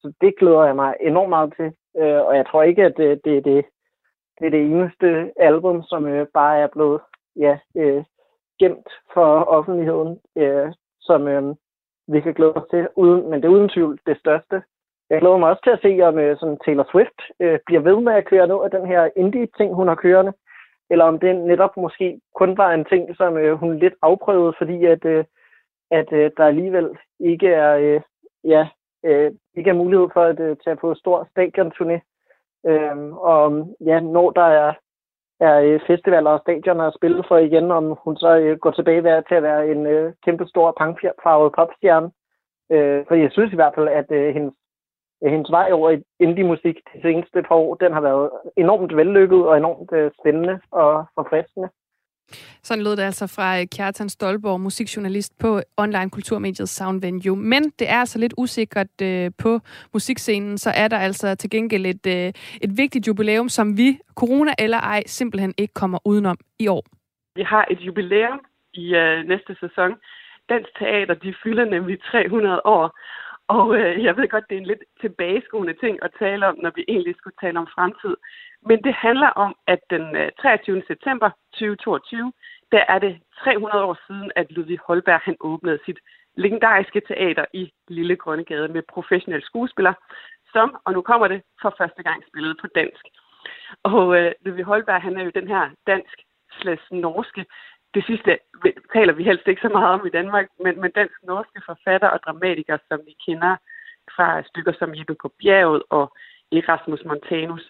så det glæder jeg mig enormt meget til, øh, og jeg tror ikke, at øh, det, det, det, det er det eneste album, som øh, bare er blevet ja, øh, gemt for offentligheden, øh, som øh, vi kan glæde os til, uden, men det er uden tvivl det største. Jeg glæder mig også til at se, om øh, sådan Taylor Swift øh, bliver ved med at køre noget af den her indie-ting, hun har kørende, eller om det netop måske kun var en ting, som øh, hun lidt afprøvede, fordi at, øh, at øh, der alligevel ikke er, øh, ja, øh, ikke er mulighed for at øh, tage på stor stadionturné. Øh, og ja, når der er, er øh, festivaler og stadioner at spille for igen, om hun så øh, går tilbage til at være en øh, kæmpe stor pangfarvet popstjerne. Øh, for jeg synes i hvert fald, at øh, hendes øh, hendes vej over i indie-musik de seneste par år, den har været enormt vellykket og enormt øh, spændende og forfriskende. Sådan lød det altså fra øh, Kjartan Stolborg, musikjournalist på online kulturmediet Sound Venue. Men det er altså lidt usikkert øh, på musikscenen, så er der altså til gengæld et, øh, et vigtigt jubilæum, som vi, corona eller ej, simpelthen ikke kommer udenom i år. Vi har et jubilæum i øh, næste sæson. Dansk Teater, de fylder nemlig 300 år, og øh, jeg ved godt, det er en lidt tilbageskuende ting at tale om, når vi egentlig skulle tale om fremtid. Men det handler om, at den øh, 23. september 2022, der er det 300 år siden, at Ludvig Holberg han åbnede sit legendariske teater i Lille Grønnegade med professionelle skuespillere, som, og nu kommer det, for første gang spillet på dansk. Og øh, Ludvig Holberg, han er jo den her dansk norske det sidste taler vi helst ikke så meget om i Danmark, men, men dansk-norske forfatter og dramatikere, som vi kender fra stykker som Jeppe på bjerget og Erasmus Montanus.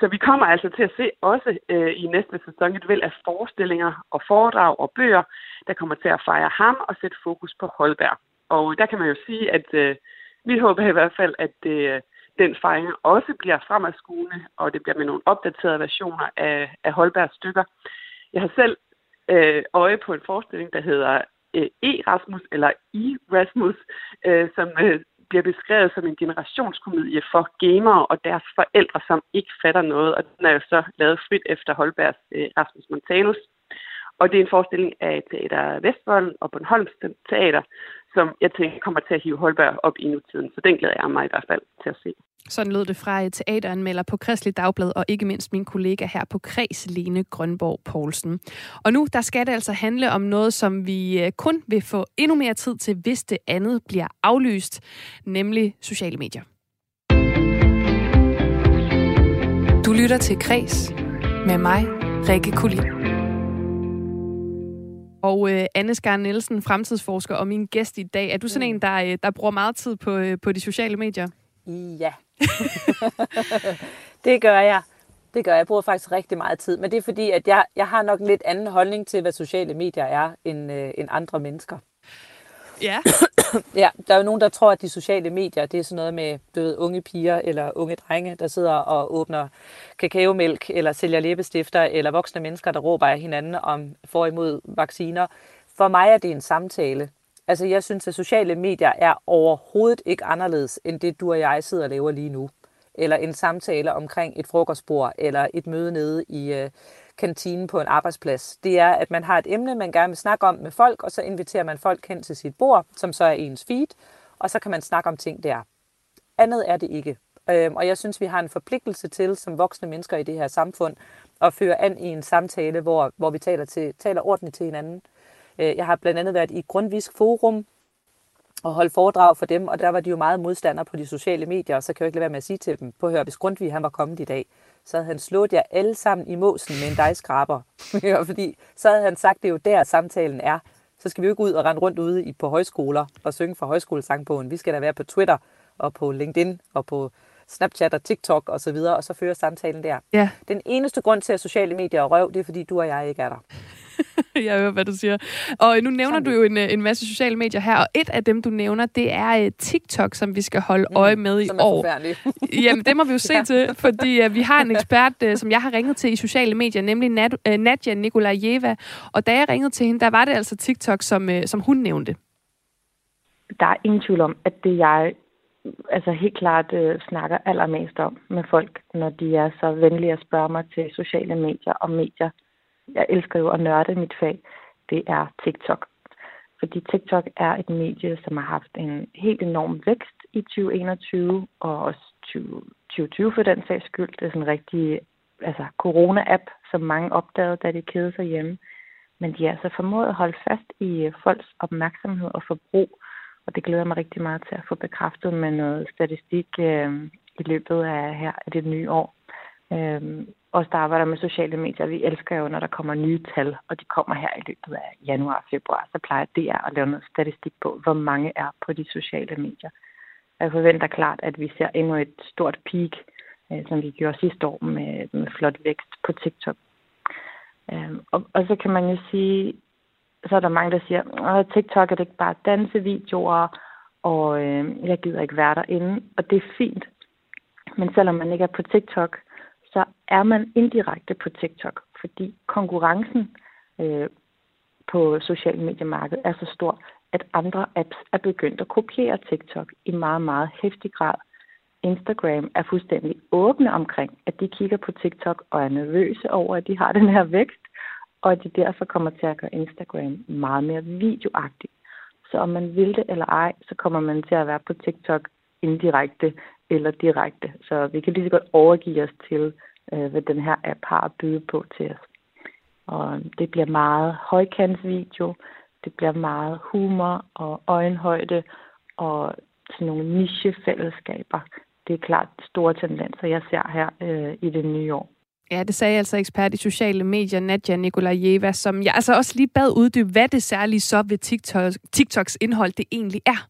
Så vi kommer altså til at se også øh, i næste sæson et væld af forestillinger og foredrag og bøger, der kommer til at fejre ham og sætte fokus på Holberg. Og der kan man jo sige, at øh, vi håber i hvert fald, at øh, den fejring også bliver fremadskuende, og det bliver med nogle opdaterede versioner af, af Holbergs stykker. Jeg har selv øh, øje på en forestilling, der hedder øh, E-Rasmus, eller I-Rasmus, øh, som øh, bliver beskrevet som en generationskomedie for gamere og deres forældre, som ikke fatter noget. Og den er jo så lavet frit efter Holbergs øh, Rasmus Montanus. Og det er en forestilling af Teater Vestvolden og Bornholms Teater, som jeg tænker kommer til at hive Holberg op i nutiden. Så den glæder jeg mig i hvert fald til at se. Sådan lød det fra teateranmelder på Kristelig Dagblad, og ikke mindst min kollega her på Kreds, Lene Grønborg Poulsen. Og nu, der skal det altså handle om noget, som vi øh, kun vil få endnu mere tid til, hvis det andet bliver aflyst, nemlig sociale medier. Du lytter til Kreds med mig, Rikke Kulin. Og øh, Anne Skar Nielsen, fremtidsforsker og min gæst i dag. Er du sådan mm. en, der, øh, der bruger meget tid på, øh, på de sociale medier? Ja. det gør jeg. Det gør jeg. Jeg bruger faktisk rigtig meget tid. Men det er fordi, at jeg, jeg har nok lidt anden holdning til, hvad sociale medier er, end, øh, end andre mennesker. Ja. ja, der er jo nogen, der tror, at de sociale medier, det er sådan noget med du ved, unge piger eller unge drenge, der sidder og åbner kakaomælk, eller sælger læbestifter, eller voksne mennesker, der råber af hinanden om for imod vacciner. For mig er det en samtale. Altså, jeg synes, at sociale medier er overhovedet ikke anderledes, end det du og jeg sidder og laver lige nu. Eller en samtale omkring et frokostbord, eller et møde nede i øh, kantinen på en arbejdsplads. Det er, at man har et emne, man gerne vil snakke om med folk, og så inviterer man folk hen til sit bord, som så er ens feed, og så kan man snakke om ting der. Andet er det ikke. Øhm, og jeg synes, vi har en forpligtelse til, som voksne mennesker i det her samfund, at føre an i en samtale, hvor, hvor vi taler, til, taler ordentligt til hinanden. Øh, Øh, jeg har blandt andet været i Grundvisk Forum og holdt foredrag for dem, og der var de jo meget modstandere på de sociale medier, og så kan jeg ikke lade være med at sige til dem, på hør, hvis Grundtvig han var kommet i dag, så havde han slået jer alle sammen i måsen med en dejskraber. Fordi så havde han sagt, det er jo der samtalen er. Så skal vi jo ikke ud og rende rundt ude på højskoler og synge for højskolesangbogen. Vi skal da være på Twitter og på LinkedIn og på Snapchat og TikTok og så videre, og så føre samtalen der. Ja. Den eneste grund til, at sociale medier er røv, det er, fordi du og jeg ikke er der. jeg hører, hvad du siger. Og nu nævner du jo en, en masse sociale medier her, og et af dem, du nævner, det er uh, TikTok, som vi skal holde mm, øje med i år. Jamen, det må vi jo se ja. til, fordi uh, vi har en ekspert, uh, som jeg har ringet til i sociale medier, nemlig Nat, uh, Nadja Nikolajeva. Og da jeg ringede til hende, der var det altså TikTok, som, uh, som hun nævnte. Der er ingen tvivl om, at det jeg altså helt klart øh, snakker allermest om med folk, når de er så venlige at spørge mig til sociale medier og medier. Jeg elsker jo at nørde mit fag. Det er TikTok. Fordi TikTok er et medie, som har haft en helt enorm vækst i 2021 og også 2020 for den sags skyld. Det er sådan en rigtig altså, corona-app, som mange opdagede, da de kædede sig hjemme. Men de er altså formået at holde fast i øh, folks opmærksomhed og forbrug, og det glæder mig rigtig meget til at få bekræftet med noget statistik øh, i løbet af her af det nye år. Øh, os, der arbejder med sociale medier, vi elsker jo, når der kommer nye tal, og de kommer her i løbet af januar og februar, så plejer det at lave noget statistik på, hvor mange er på de sociale medier. Jeg forventer klart, at vi ser endnu et stort peak, øh, som vi gjorde sidste år med, med flot vækst på TikTok. Øh, og, og så kan man jo sige, så er der mange, der siger, at TikTok er det ikke bare dansevideoer, og øh, jeg gider ikke være derinde, og det er fint. Men selvom man ikke er på TikTok, så er man indirekte på TikTok, fordi konkurrencen øh, på social mediemarkedet er så stor, at andre apps er begyndt at kopiere TikTok i meget, meget hæftig grad. Instagram er fuldstændig åbne omkring, at de kigger på TikTok og er nervøse over, at de har den her vækst, og at de derfor kommer til at gøre Instagram meget mere videoagtigt. Så om man vil det eller ej, så kommer man til at være på TikTok indirekte eller direkte. Så vi kan lige så godt overgive os til, øh, hvad den her app har at byde på til os. Og det bliver meget højkantsvideo, det bliver meget humor og øjenhøjde og sådan nogle nichefællesskaber. Det er klart store tendenser, jeg ser her øh, i det nye år. Ja, det sagde altså ekspert i sociale medier, Nadja Nikolajeva, som jeg altså også lige bad uddybe, hvad det særlige så ved TikTok, TikToks indhold det egentlig er.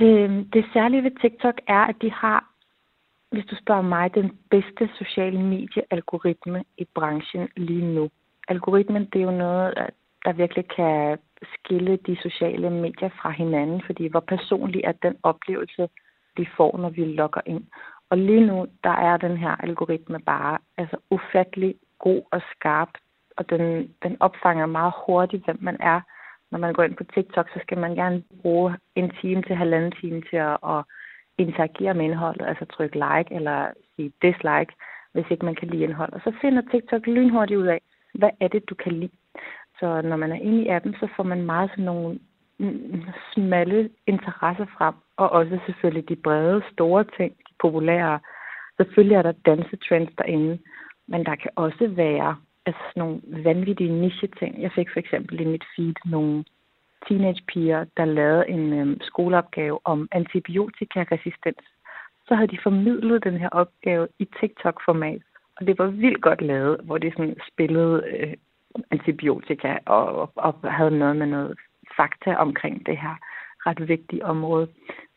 Øhm, det særlige ved TikTok er, at de har, hvis du spørger mig, den bedste sociale mediealgoritme i branchen lige nu. Algoritmen, det er jo noget, der virkelig kan skille de sociale medier fra hinanden, fordi hvor personlig er den oplevelse, vi får, når vi logger ind. Og lige nu, der er den her algoritme bare altså ufattelig god og skarp, og den, den opfanger meget hurtigt, hvem man er. Når man går ind på TikTok, så skal man gerne bruge en time til halvanden time til at, at interagere med indholdet, altså trykke like eller sige dislike, hvis ikke man kan lide indholdet. Og så finder TikTok lynhurtigt ud af, hvad er det, du kan lide. Så når man er inde i appen, så får man meget sådan nogle smalle interesser frem, og også selvfølgelig de brede, store ting, populære. Selvfølgelig er der dansetrends derinde, men der kan også være altså sådan nogle vanvittige niche-ting. Jeg fik for eksempel i mit feed nogle teenagepiger, der lavede en øhm, skoleopgave om antibiotikaresistens. Så havde de formidlet den her opgave i TikTok-format, og det var vildt godt lavet, hvor de sådan spillede øh, antibiotika og, og havde noget med noget fakta omkring det her ret vigtige område.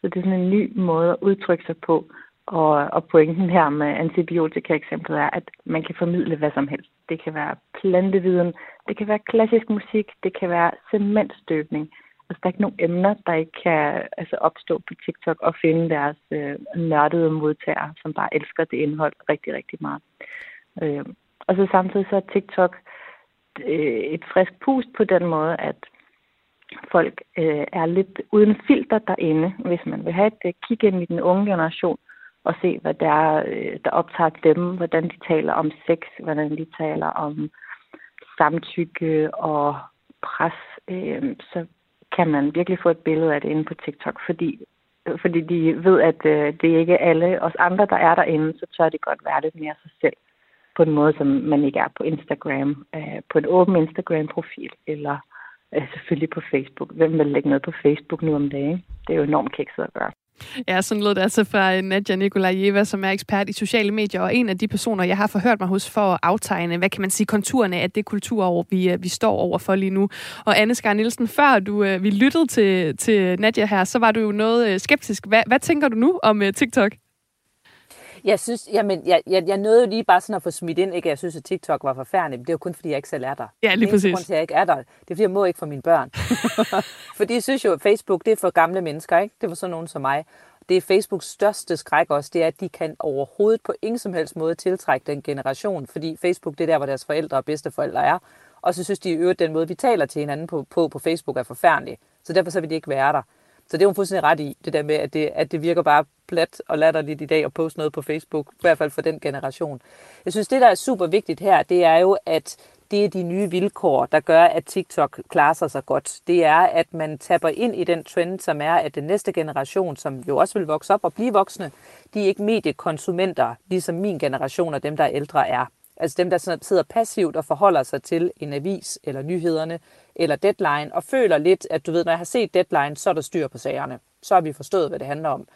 Så det er sådan en ny måde at udtrykke sig på. Og, og pointen her med antibiotika-eksemplet er, at man kan formidle hvad som helst. Det kan være planteviden, det kan være klassisk musik, det kan være cementstøbning. Altså, der er ikke nogen emner, der ikke kan altså, opstå på TikTok og finde deres øh, nørdede modtagere, som bare elsker det indhold rigtig, rigtig meget. Øh, og så samtidig så er TikTok øh, et frisk pust på den måde, at folk øh, er lidt uden filter derinde, hvis man vil have et øh, kig ind i den unge generation og se, hvad der, øh, der optager dem, hvordan de taler om sex, hvordan de taler om samtykke og pres, øh, så kan man virkelig få et billede af det inde på TikTok, fordi, fordi de ved, at øh, det er ikke alle os andre, der er derinde, så tør de godt være lidt mere sig selv på en måde, som man ikke er på Instagram, øh, på en åben Instagram-profil, eller øh, selvfølgelig på Facebook. Hvem vil lægge noget på Facebook nu om dagen? Det er jo enormt kikset at gøre. Ja, sådan lød det altså fra øh, Nadja Nikolajeva, som er ekspert i sociale medier, og en af de personer, jeg har forhørt mig hos for at aftegne, hvad kan man sige, konturerne af det kulturår, vi, øh, vi står over for lige nu. Og Anne Skar Nielsen, før du, øh, vi lyttede til, til Nadja her, så var du jo noget skeptisk. Hvad, hvad tænker du nu om TikTok? Jeg synes, jamen, jeg, jeg, jeg nåede jo lige bare sådan at få smidt ind, ikke? Jeg synes, at TikTok var forfærdelig, men det er jo kun, fordi jeg ikke selv er der. Ja, lige præcis. Grund til, at jeg ikke er der. Det er, fordi jeg må ikke for mine børn. fordi jeg synes jo, at Facebook, det er for gamle mennesker, ikke? Det var sådan nogen som mig. Det er Facebooks største skræk også, det er, at de kan overhovedet på ingen som helst måde tiltrække den generation, fordi Facebook, det er der, hvor deres forældre og bedsteforældre er. Og så synes de i øvrigt, den måde, vi taler til hinanden på, på, på Facebook er forfærdelig. Så derfor så vil de ikke være der. Så det er hun fuldstændig ret i, det der med, at det, at det virker bare plat og latterligt i dag at poste noget på Facebook, i hvert fald for den generation. Jeg synes, det der er super vigtigt her, det er jo, at det er de nye vilkår, der gør, at TikTok klarer sig så godt. Det er, at man tapper ind i den trend, som er, at den næste generation, som jo også vil vokse op og blive voksne, de er ikke mediekonsumenter, ligesom min generation og dem, der er ældre er. Altså dem, der sidder passivt og forholder sig til en avis eller nyhederne eller deadline, og føler lidt, at du ved, når jeg har set deadline, så er der styr på sagerne. Så har vi forstået, hvad det handler om.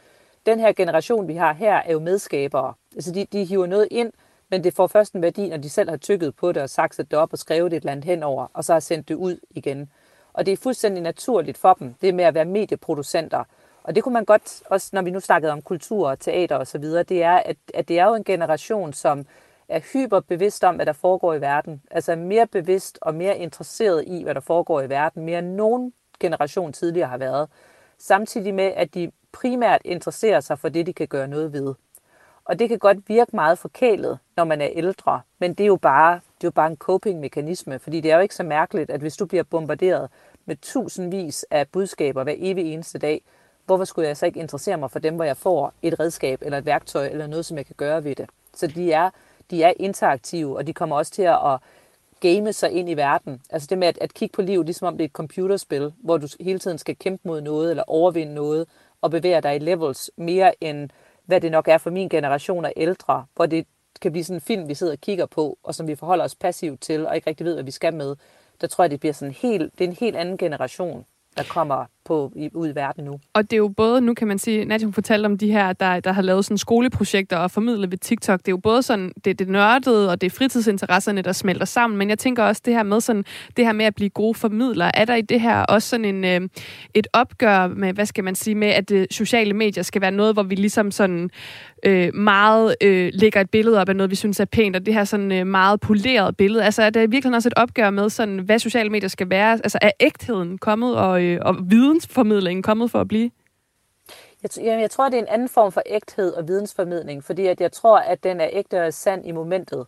Den her generation, vi har her, er jo medskabere. Altså de, de hiver noget ind, men det får først en værdi, når de selv har tykket på det og sakset det op og skrevet et eller andet henover, og så har sendt det ud igen. Og det er fuldstændig naturligt for dem, det med at være medieproducenter. Og det kunne man godt, også når vi nu snakkede om kultur og teater osv., det er, at, at det er jo en generation, som er hyperbevidst om, hvad der foregår i verden. Altså er mere bevidst og mere interesseret i, hvad der foregår i verden, mere end nogen generation tidligere har været. Samtidig med, at de primært interesserer sig for det, de kan gøre noget ved. Og det kan godt virke meget forkælet, når man er ældre, men det er jo bare, det er jo bare en coping-mekanisme, fordi det er jo ikke så mærkeligt, at hvis du bliver bombarderet med tusindvis af budskaber hver evig eneste dag, hvorfor skulle jeg så ikke interessere mig for dem, hvor jeg får et redskab eller et værktøj eller noget, som jeg kan gøre ved det? Så de er, de er interaktive, og de kommer også til at game sig ind i verden. Altså det med at, at kigge på livet, ligesom om det er et computerspil, hvor du hele tiden skal kæmpe mod noget eller overvinde noget og bevæge dig i levels mere end hvad det nok er for min generation af ældre, hvor det kan blive sådan en film, vi sidder og kigger på, og som vi forholder os passivt til, og ikke rigtig ved, hvad vi skal med. Der tror jeg, det bliver sådan helt, det er en helt anden generation, der kommer på, i, ud i verden nu. Og det er jo både, nu kan man sige, Nadia fortalte om de her, der, der har lavet sådan skoleprojekter og formidlet ved TikTok. Det er jo både sådan, det, det nørdede og det er fritidsinteresserne, der smelter sammen, men jeg tænker også det her med sådan, det her med at blive gode formidlere. Er der i det her også sådan en, øh, et opgør med, hvad skal man sige, med at øh, sociale medier skal være noget, hvor vi ligesom sådan øh, meget øh, lægger et billede op af noget, vi synes er pænt, og det her sådan øh, meget poleret billede. Altså er der virkelig også et opgør med sådan, hvad sociale medier skal være? Altså er ægtheden kommet, og, øh, og viden vidensformidlingen kommet for at blive? Jeg, jeg, jeg tror, det er en anden form for ægthed og vidensformidling, fordi at jeg tror, at den er ægte og sand i momentet.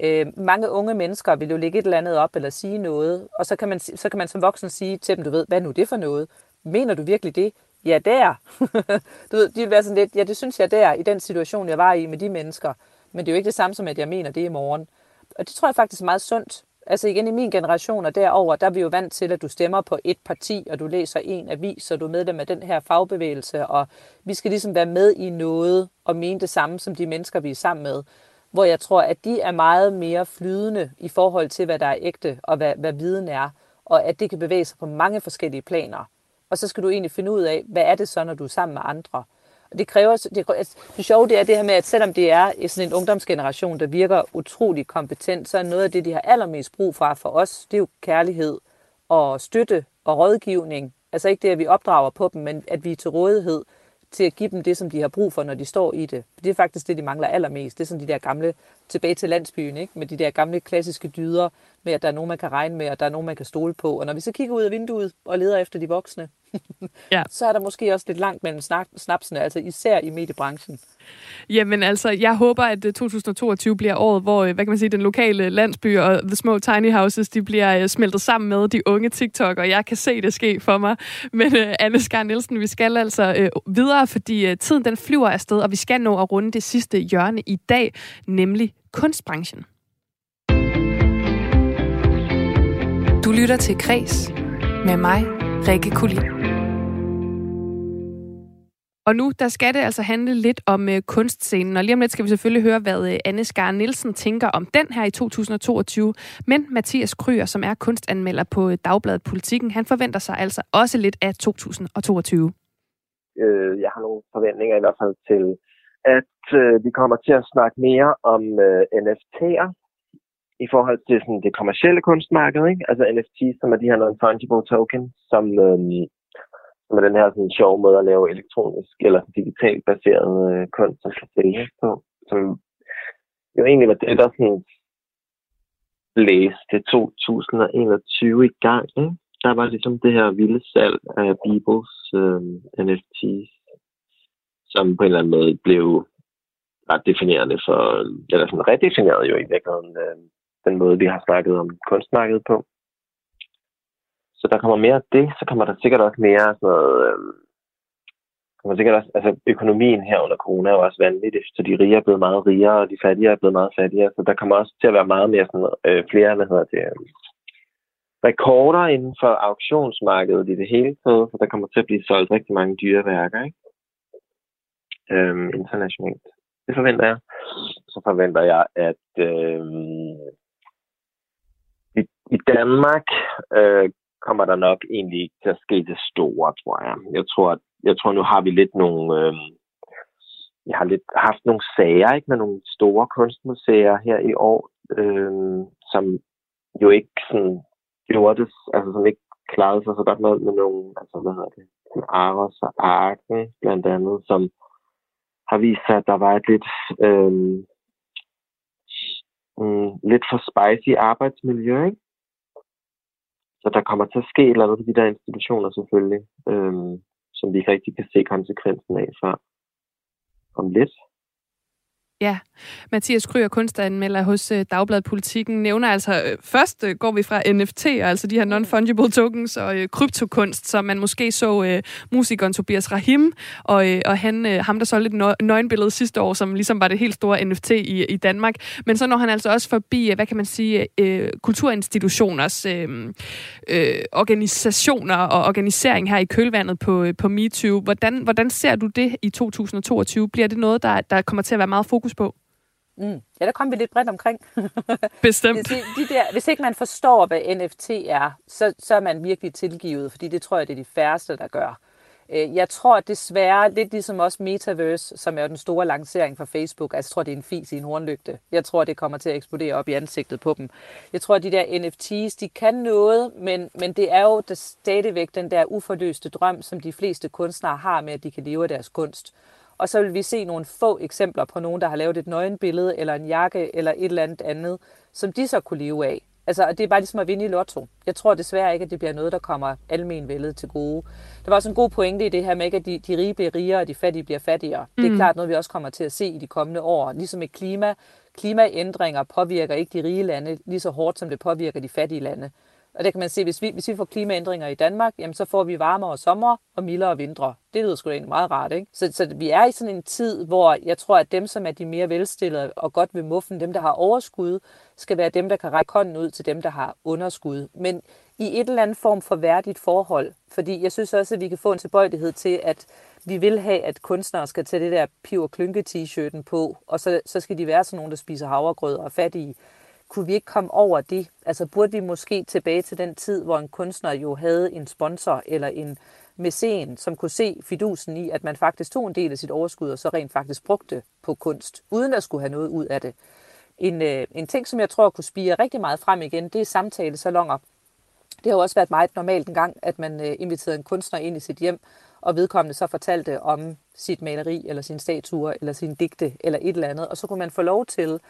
Øh, mange unge mennesker vil jo lægge et eller andet op eller sige noget, og så kan man, så kan man som voksen sige til dem, du ved, hvad er nu det for noget? Mener du virkelig det? Ja, der. du ved, de vil være sådan lidt, ja, det synes jeg der, i den situation, jeg var i med de mennesker. Men det er jo ikke det samme som, at jeg mener det i morgen. Og det tror jeg faktisk er meget sundt. Altså igen i min generation og derover, der er vi jo vant til, at du stemmer på et parti, og du læser en avis, og du er medlem af den her fagbevægelse, og vi skal ligesom være med i noget og mene det samme som de mennesker, vi er sammen med. Hvor jeg tror, at de er meget mere flydende i forhold til, hvad der er ægte, og hvad, hvad viden er, og at det kan bevæge sig på mange forskellige planer. Og så skal du egentlig finde ud af, hvad er det så, når du er sammen med andre? Og det kræver, det, altså, det sjove det er det her med, at selvom det er sådan en ungdomsgeneration, der virker utrolig kompetent, så er noget af det, de har allermest brug for for os, det er jo kærlighed og støtte og rådgivning. Altså ikke det, at vi opdrager på dem, men at vi er til rådighed til at give dem det, som de har brug for, når de står i det. Det er faktisk det, de mangler allermest. Det er sådan de der gamle, tilbage til landsbyen, ikke? med de der gamle klassiske dyder, med at der er nogen, man kan regne med, og der er nogen, man kan stole på. Og når vi så kigger ud af vinduet og leder efter de voksne, ja. så er der måske også lidt langt mellem snapsene, altså især i mediebranchen. Jamen altså, jeg håber, at øh, 2022 bliver året, hvor øh, hvad kan man sige, den lokale landsby og the små tiny houses, de bliver øh, smeltet sammen med de unge TikTok, og jeg kan se det ske for mig. Men uh, Anne Skar Nielsen, vi skal altså uh, videre, fordi uh, tiden den flyver afsted, og vi skal nå at runde det sidste hjørne i dag, nemlig kunstbranchen. Du lytter til Kres med mig, Rikke Kulin. Og nu, der skal det altså handle lidt om øh, kunstscenen, og lige om lidt skal vi selvfølgelig høre, hvad øh, Anne Skar Nielsen tænker om den her i 2022. Men Mathias Kryer, som er kunstanmelder på øh, Dagbladet Politikken, han forventer sig altså også lidt af 2022. Øh, jeg har nogle forventninger i hvert fald til, at øh, vi kommer til at snakke mere om øh, NFT'er i forhold til sådan, det kommercielle kunstmarked. Ikke? Altså NFT, som er de her non-fungible token, som øh, med er den her sådan, sjove måde at lave elektronisk eller digitalt baseret øh, kunst, og kan sælges på. Som jo egentlig var det, der sådan blæste 2021 i gang. Ikke? Der var ligesom det her vilde salg af Bibels øh, NFTs, som på en eller anden måde blev ret definerende for, eller sådan redefineret jo i virkeligheden, øh, den måde, vi har snakket om kunstmarkedet på. Så der kommer mere af det, så kommer der sikkert også mere sådan noget, øh, kommer sikkert også, altså økonomien her under corona er jo også vanvittig, så de rige er blevet meget rigere, og de fattige er blevet meget fattigere, så der kommer også til at være meget mere sådan, øh, flere, hvad hedder det, øh, rekorder inden for auktionsmarkedet i det hele taget, så der kommer til at blive solgt rigtig mange dyre værker, ikke? Øhm, internationalt. Det forventer jeg. Så forventer jeg, at øh, i, i Danmark øh, kommer der nok egentlig ikke til at ske det store, tror jeg. Jeg tror, at jeg tror, nu har vi lidt nogle... Øh, jeg har lidt haft nogle sager ikke med nogle store kunstmuseer her i år, øh, som jo ikke sådan gjorde det, altså som ikke klarede sig så godt med, med nogle, altså hvad hedder det, Aros og Arken blandt andet, som har vist sig, at der var et lidt, øh, mm, lidt for spicy arbejdsmiljø, ikke? Så der kommer til at ske et eller andet på de der institutioner selvfølgelig. øhm, som vi ikke rigtig kan se konsekvensen af før om lidt. Ja, Mathias Kryer, kunstanmelder hos øh, Dagbladet Politikken, nævner altså, øh, først øh, går vi fra NFT, altså de her non-fungible tokens og kryptokunst, som man måske så øh, musikeren Tobias Rahim, og, øh, og han, øh, ham der så lidt nøgenbillede sidste år, som ligesom var det helt store NFT i, i Danmark. Men så når han altså også forbi, hvad kan man sige, øh, kulturinstitutioners øh, øh, organisationer og organisering her i kølvandet på, på MeToo. Hvordan, hvordan ser du det i 2022? Bliver det noget, der, der kommer til at være meget fokus fokus på? Mm. Ja, der kom vi lidt bredt omkring. Bestemt. de, de der, hvis ikke man forstår, hvad NFT er, så, så er man virkelig tilgivet, fordi det tror jeg, det er de færreste, der gør. Øh, jeg tror desværre, lidt ligesom også Metaverse, som er den store lancering for Facebook, altså jeg tror, det er en fis i en hornlygte. Jeg tror, det kommer til at eksplodere op i ansigtet på dem. Jeg tror, at de der NFT's, de kan noget, men, men det er jo det stadigvæk den der uforløste drøm, som de fleste kunstnere har med, at de kan leve af deres kunst. Og så vil vi se nogle få eksempler på nogen, der har lavet et nøgenbillede, eller en jakke, eller et eller andet andet, som de så kunne leve af. Altså, det er bare ligesom at vinde i lotto. Jeg tror desværre ikke, at det bliver noget, der kommer almenvældet til gode. Der var også en god pointe i det her med, at de, de rige bliver rigere, og de fattige bliver fattigere. Mm. Det er mm. klart noget, vi også kommer til at se i de kommende år. Ligesom med klima. Klimaændringer påvirker ikke de rige lande lige så hårdt, som det påvirker de fattige lande. Og det kan man se, hvis vi, hvis vi får klimaændringer i Danmark, jamen så får vi varmere sommer og mildere vintre. Det lyder sgu da egentlig meget rart, ikke? Så, så vi er i sådan en tid, hvor jeg tror, at dem, som er de mere velstillede og godt ved muffen, dem, der har overskud, skal være dem, der kan række hånden ud til dem, der har underskud. Men i et eller andet form for værdigt forhold. Fordi jeg synes også, at vi kan få en tilbøjelighed til, at vi vil have, at kunstnere skal tage det der piv og klynke t-shirten på, og så, så skal de være sådan nogen, der spiser havregrød og er fattige kunne vi ikke komme over det? Altså burde vi måske tilbage til den tid, hvor en kunstner jo havde en sponsor eller en mæcen, som kunne se fidusen i, at man faktisk tog en del af sit overskud og så rent faktisk brugte på kunst, uden at skulle have noget ud af det. En, øh, en ting, som jeg tror kunne spire rigtig meget frem igen, det er samtalesalonger. Det har jo også været meget normalt en gang, at man øh, inviterede en kunstner ind i sit hjem, og vedkommende så fortalte om sit maleri, eller sin statue, eller sin digte, eller et eller andet. Og så kunne man få lov til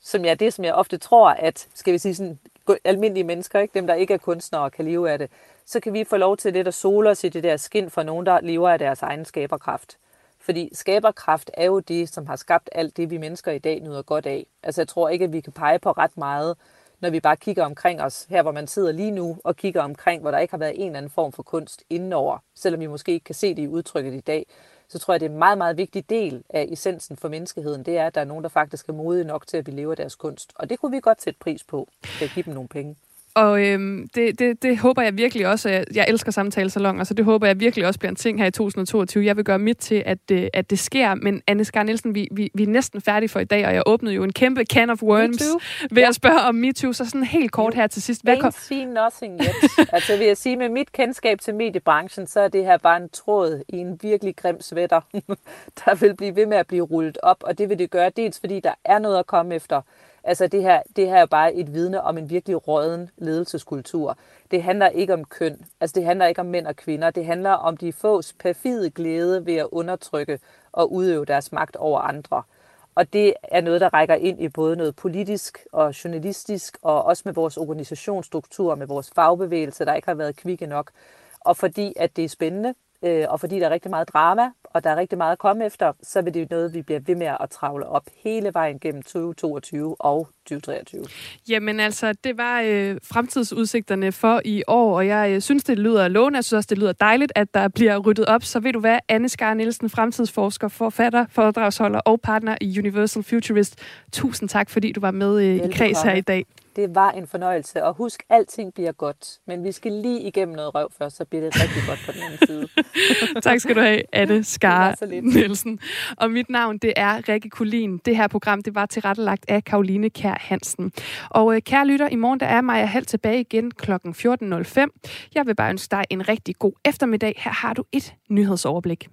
som jeg, det, som jeg ofte tror, at skal vi sige sådan, almindelige mennesker, ikke dem der ikke er kunstnere, kan leve af det, så kan vi få lov til lidt at sole os i det der skin for nogen, der lever af deres egen skaberkraft. Fordi skaberkraft er jo det, som har skabt alt det, vi mennesker i dag nyder godt af. Altså jeg tror ikke, at vi kan pege på ret meget, når vi bare kigger omkring os, her hvor man sidder lige nu, og kigger omkring, hvor der ikke har været en eller anden form for kunst indenover, selvom vi måske ikke kan se det i udtrykket i dag, så tror jeg, det er en meget, meget vigtig del af essensen for menneskeheden, det er, at der er nogen, der faktisk er modige nok til at vi lever deres kunst. Og det kunne vi godt sætte pris på, at give dem nogle penge. Og øhm, det, det, det håber jeg virkelig også, jeg, jeg elsker samtalesalonger, så det håber jeg virkelig også bliver en ting her i 2022. Jeg vil gøre mit til, at, øh, at det sker, men Anne Skar Nielsen, vi, vi, vi er næsten færdige for i dag, og jeg åbnede jo en kæmpe can of worms ved ja. at spørge om MeToo, så sådan helt kort her til sidst. Hvad kom... see nothing yet. altså vil jeg sige, med mit kendskab til mediebranchen, så er det her bare en tråd i en virkelig grim sweater, der vil blive ved med at blive rullet op, og det vil det gøre dels fordi der er noget at komme efter, Altså det her, det her er bare et vidne om en virkelig råden ledelseskultur. Det handler ikke om køn, altså det handler ikke om mænd og kvinder, det handler om de fås perfide glæde ved at undertrykke og udøve deres magt over andre. Og det er noget, der rækker ind i både noget politisk og journalistisk, og også med vores organisationsstruktur, med vores fagbevægelse, der ikke har været kvikke nok. Og fordi at det er spændende, øh, og fordi der er rigtig meget drama, og der er rigtig meget at komme efter, så vil det jo noget, vi bliver ved med at travle op hele vejen gennem 2022 og 2023. Jamen altså, det var øh, fremtidsudsigterne for i år, og jeg øh, synes, det lyder lovende. Jeg synes også, det lyder dejligt, at der bliver ryddet op. Så ved du hvad, Anne Skar Nielsen, fremtidsforsker, forfatter, foredragsholder og partner i Universal Futurist. Tusind tak, fordi du var med øh, i kreds her i dag. Det var en fornøjelse, og husk, alting bliver godt. Men vi skal lige igennem noget røv først, så bliver det rigtig godt på den anden side. tak skal du have, Anne Skar Nielsen. Og mit navn, det er Rikke Kulin. Det her program, det var tilrettelagt af Karoline Kær Hansen. Og øh, kære lytter, i morgen der er Maja Hall tilbage igen kl. 14.05. Jeg vil bare ønske dig en rigtig god eftermiddag. Her har du et nyhedsoverblik.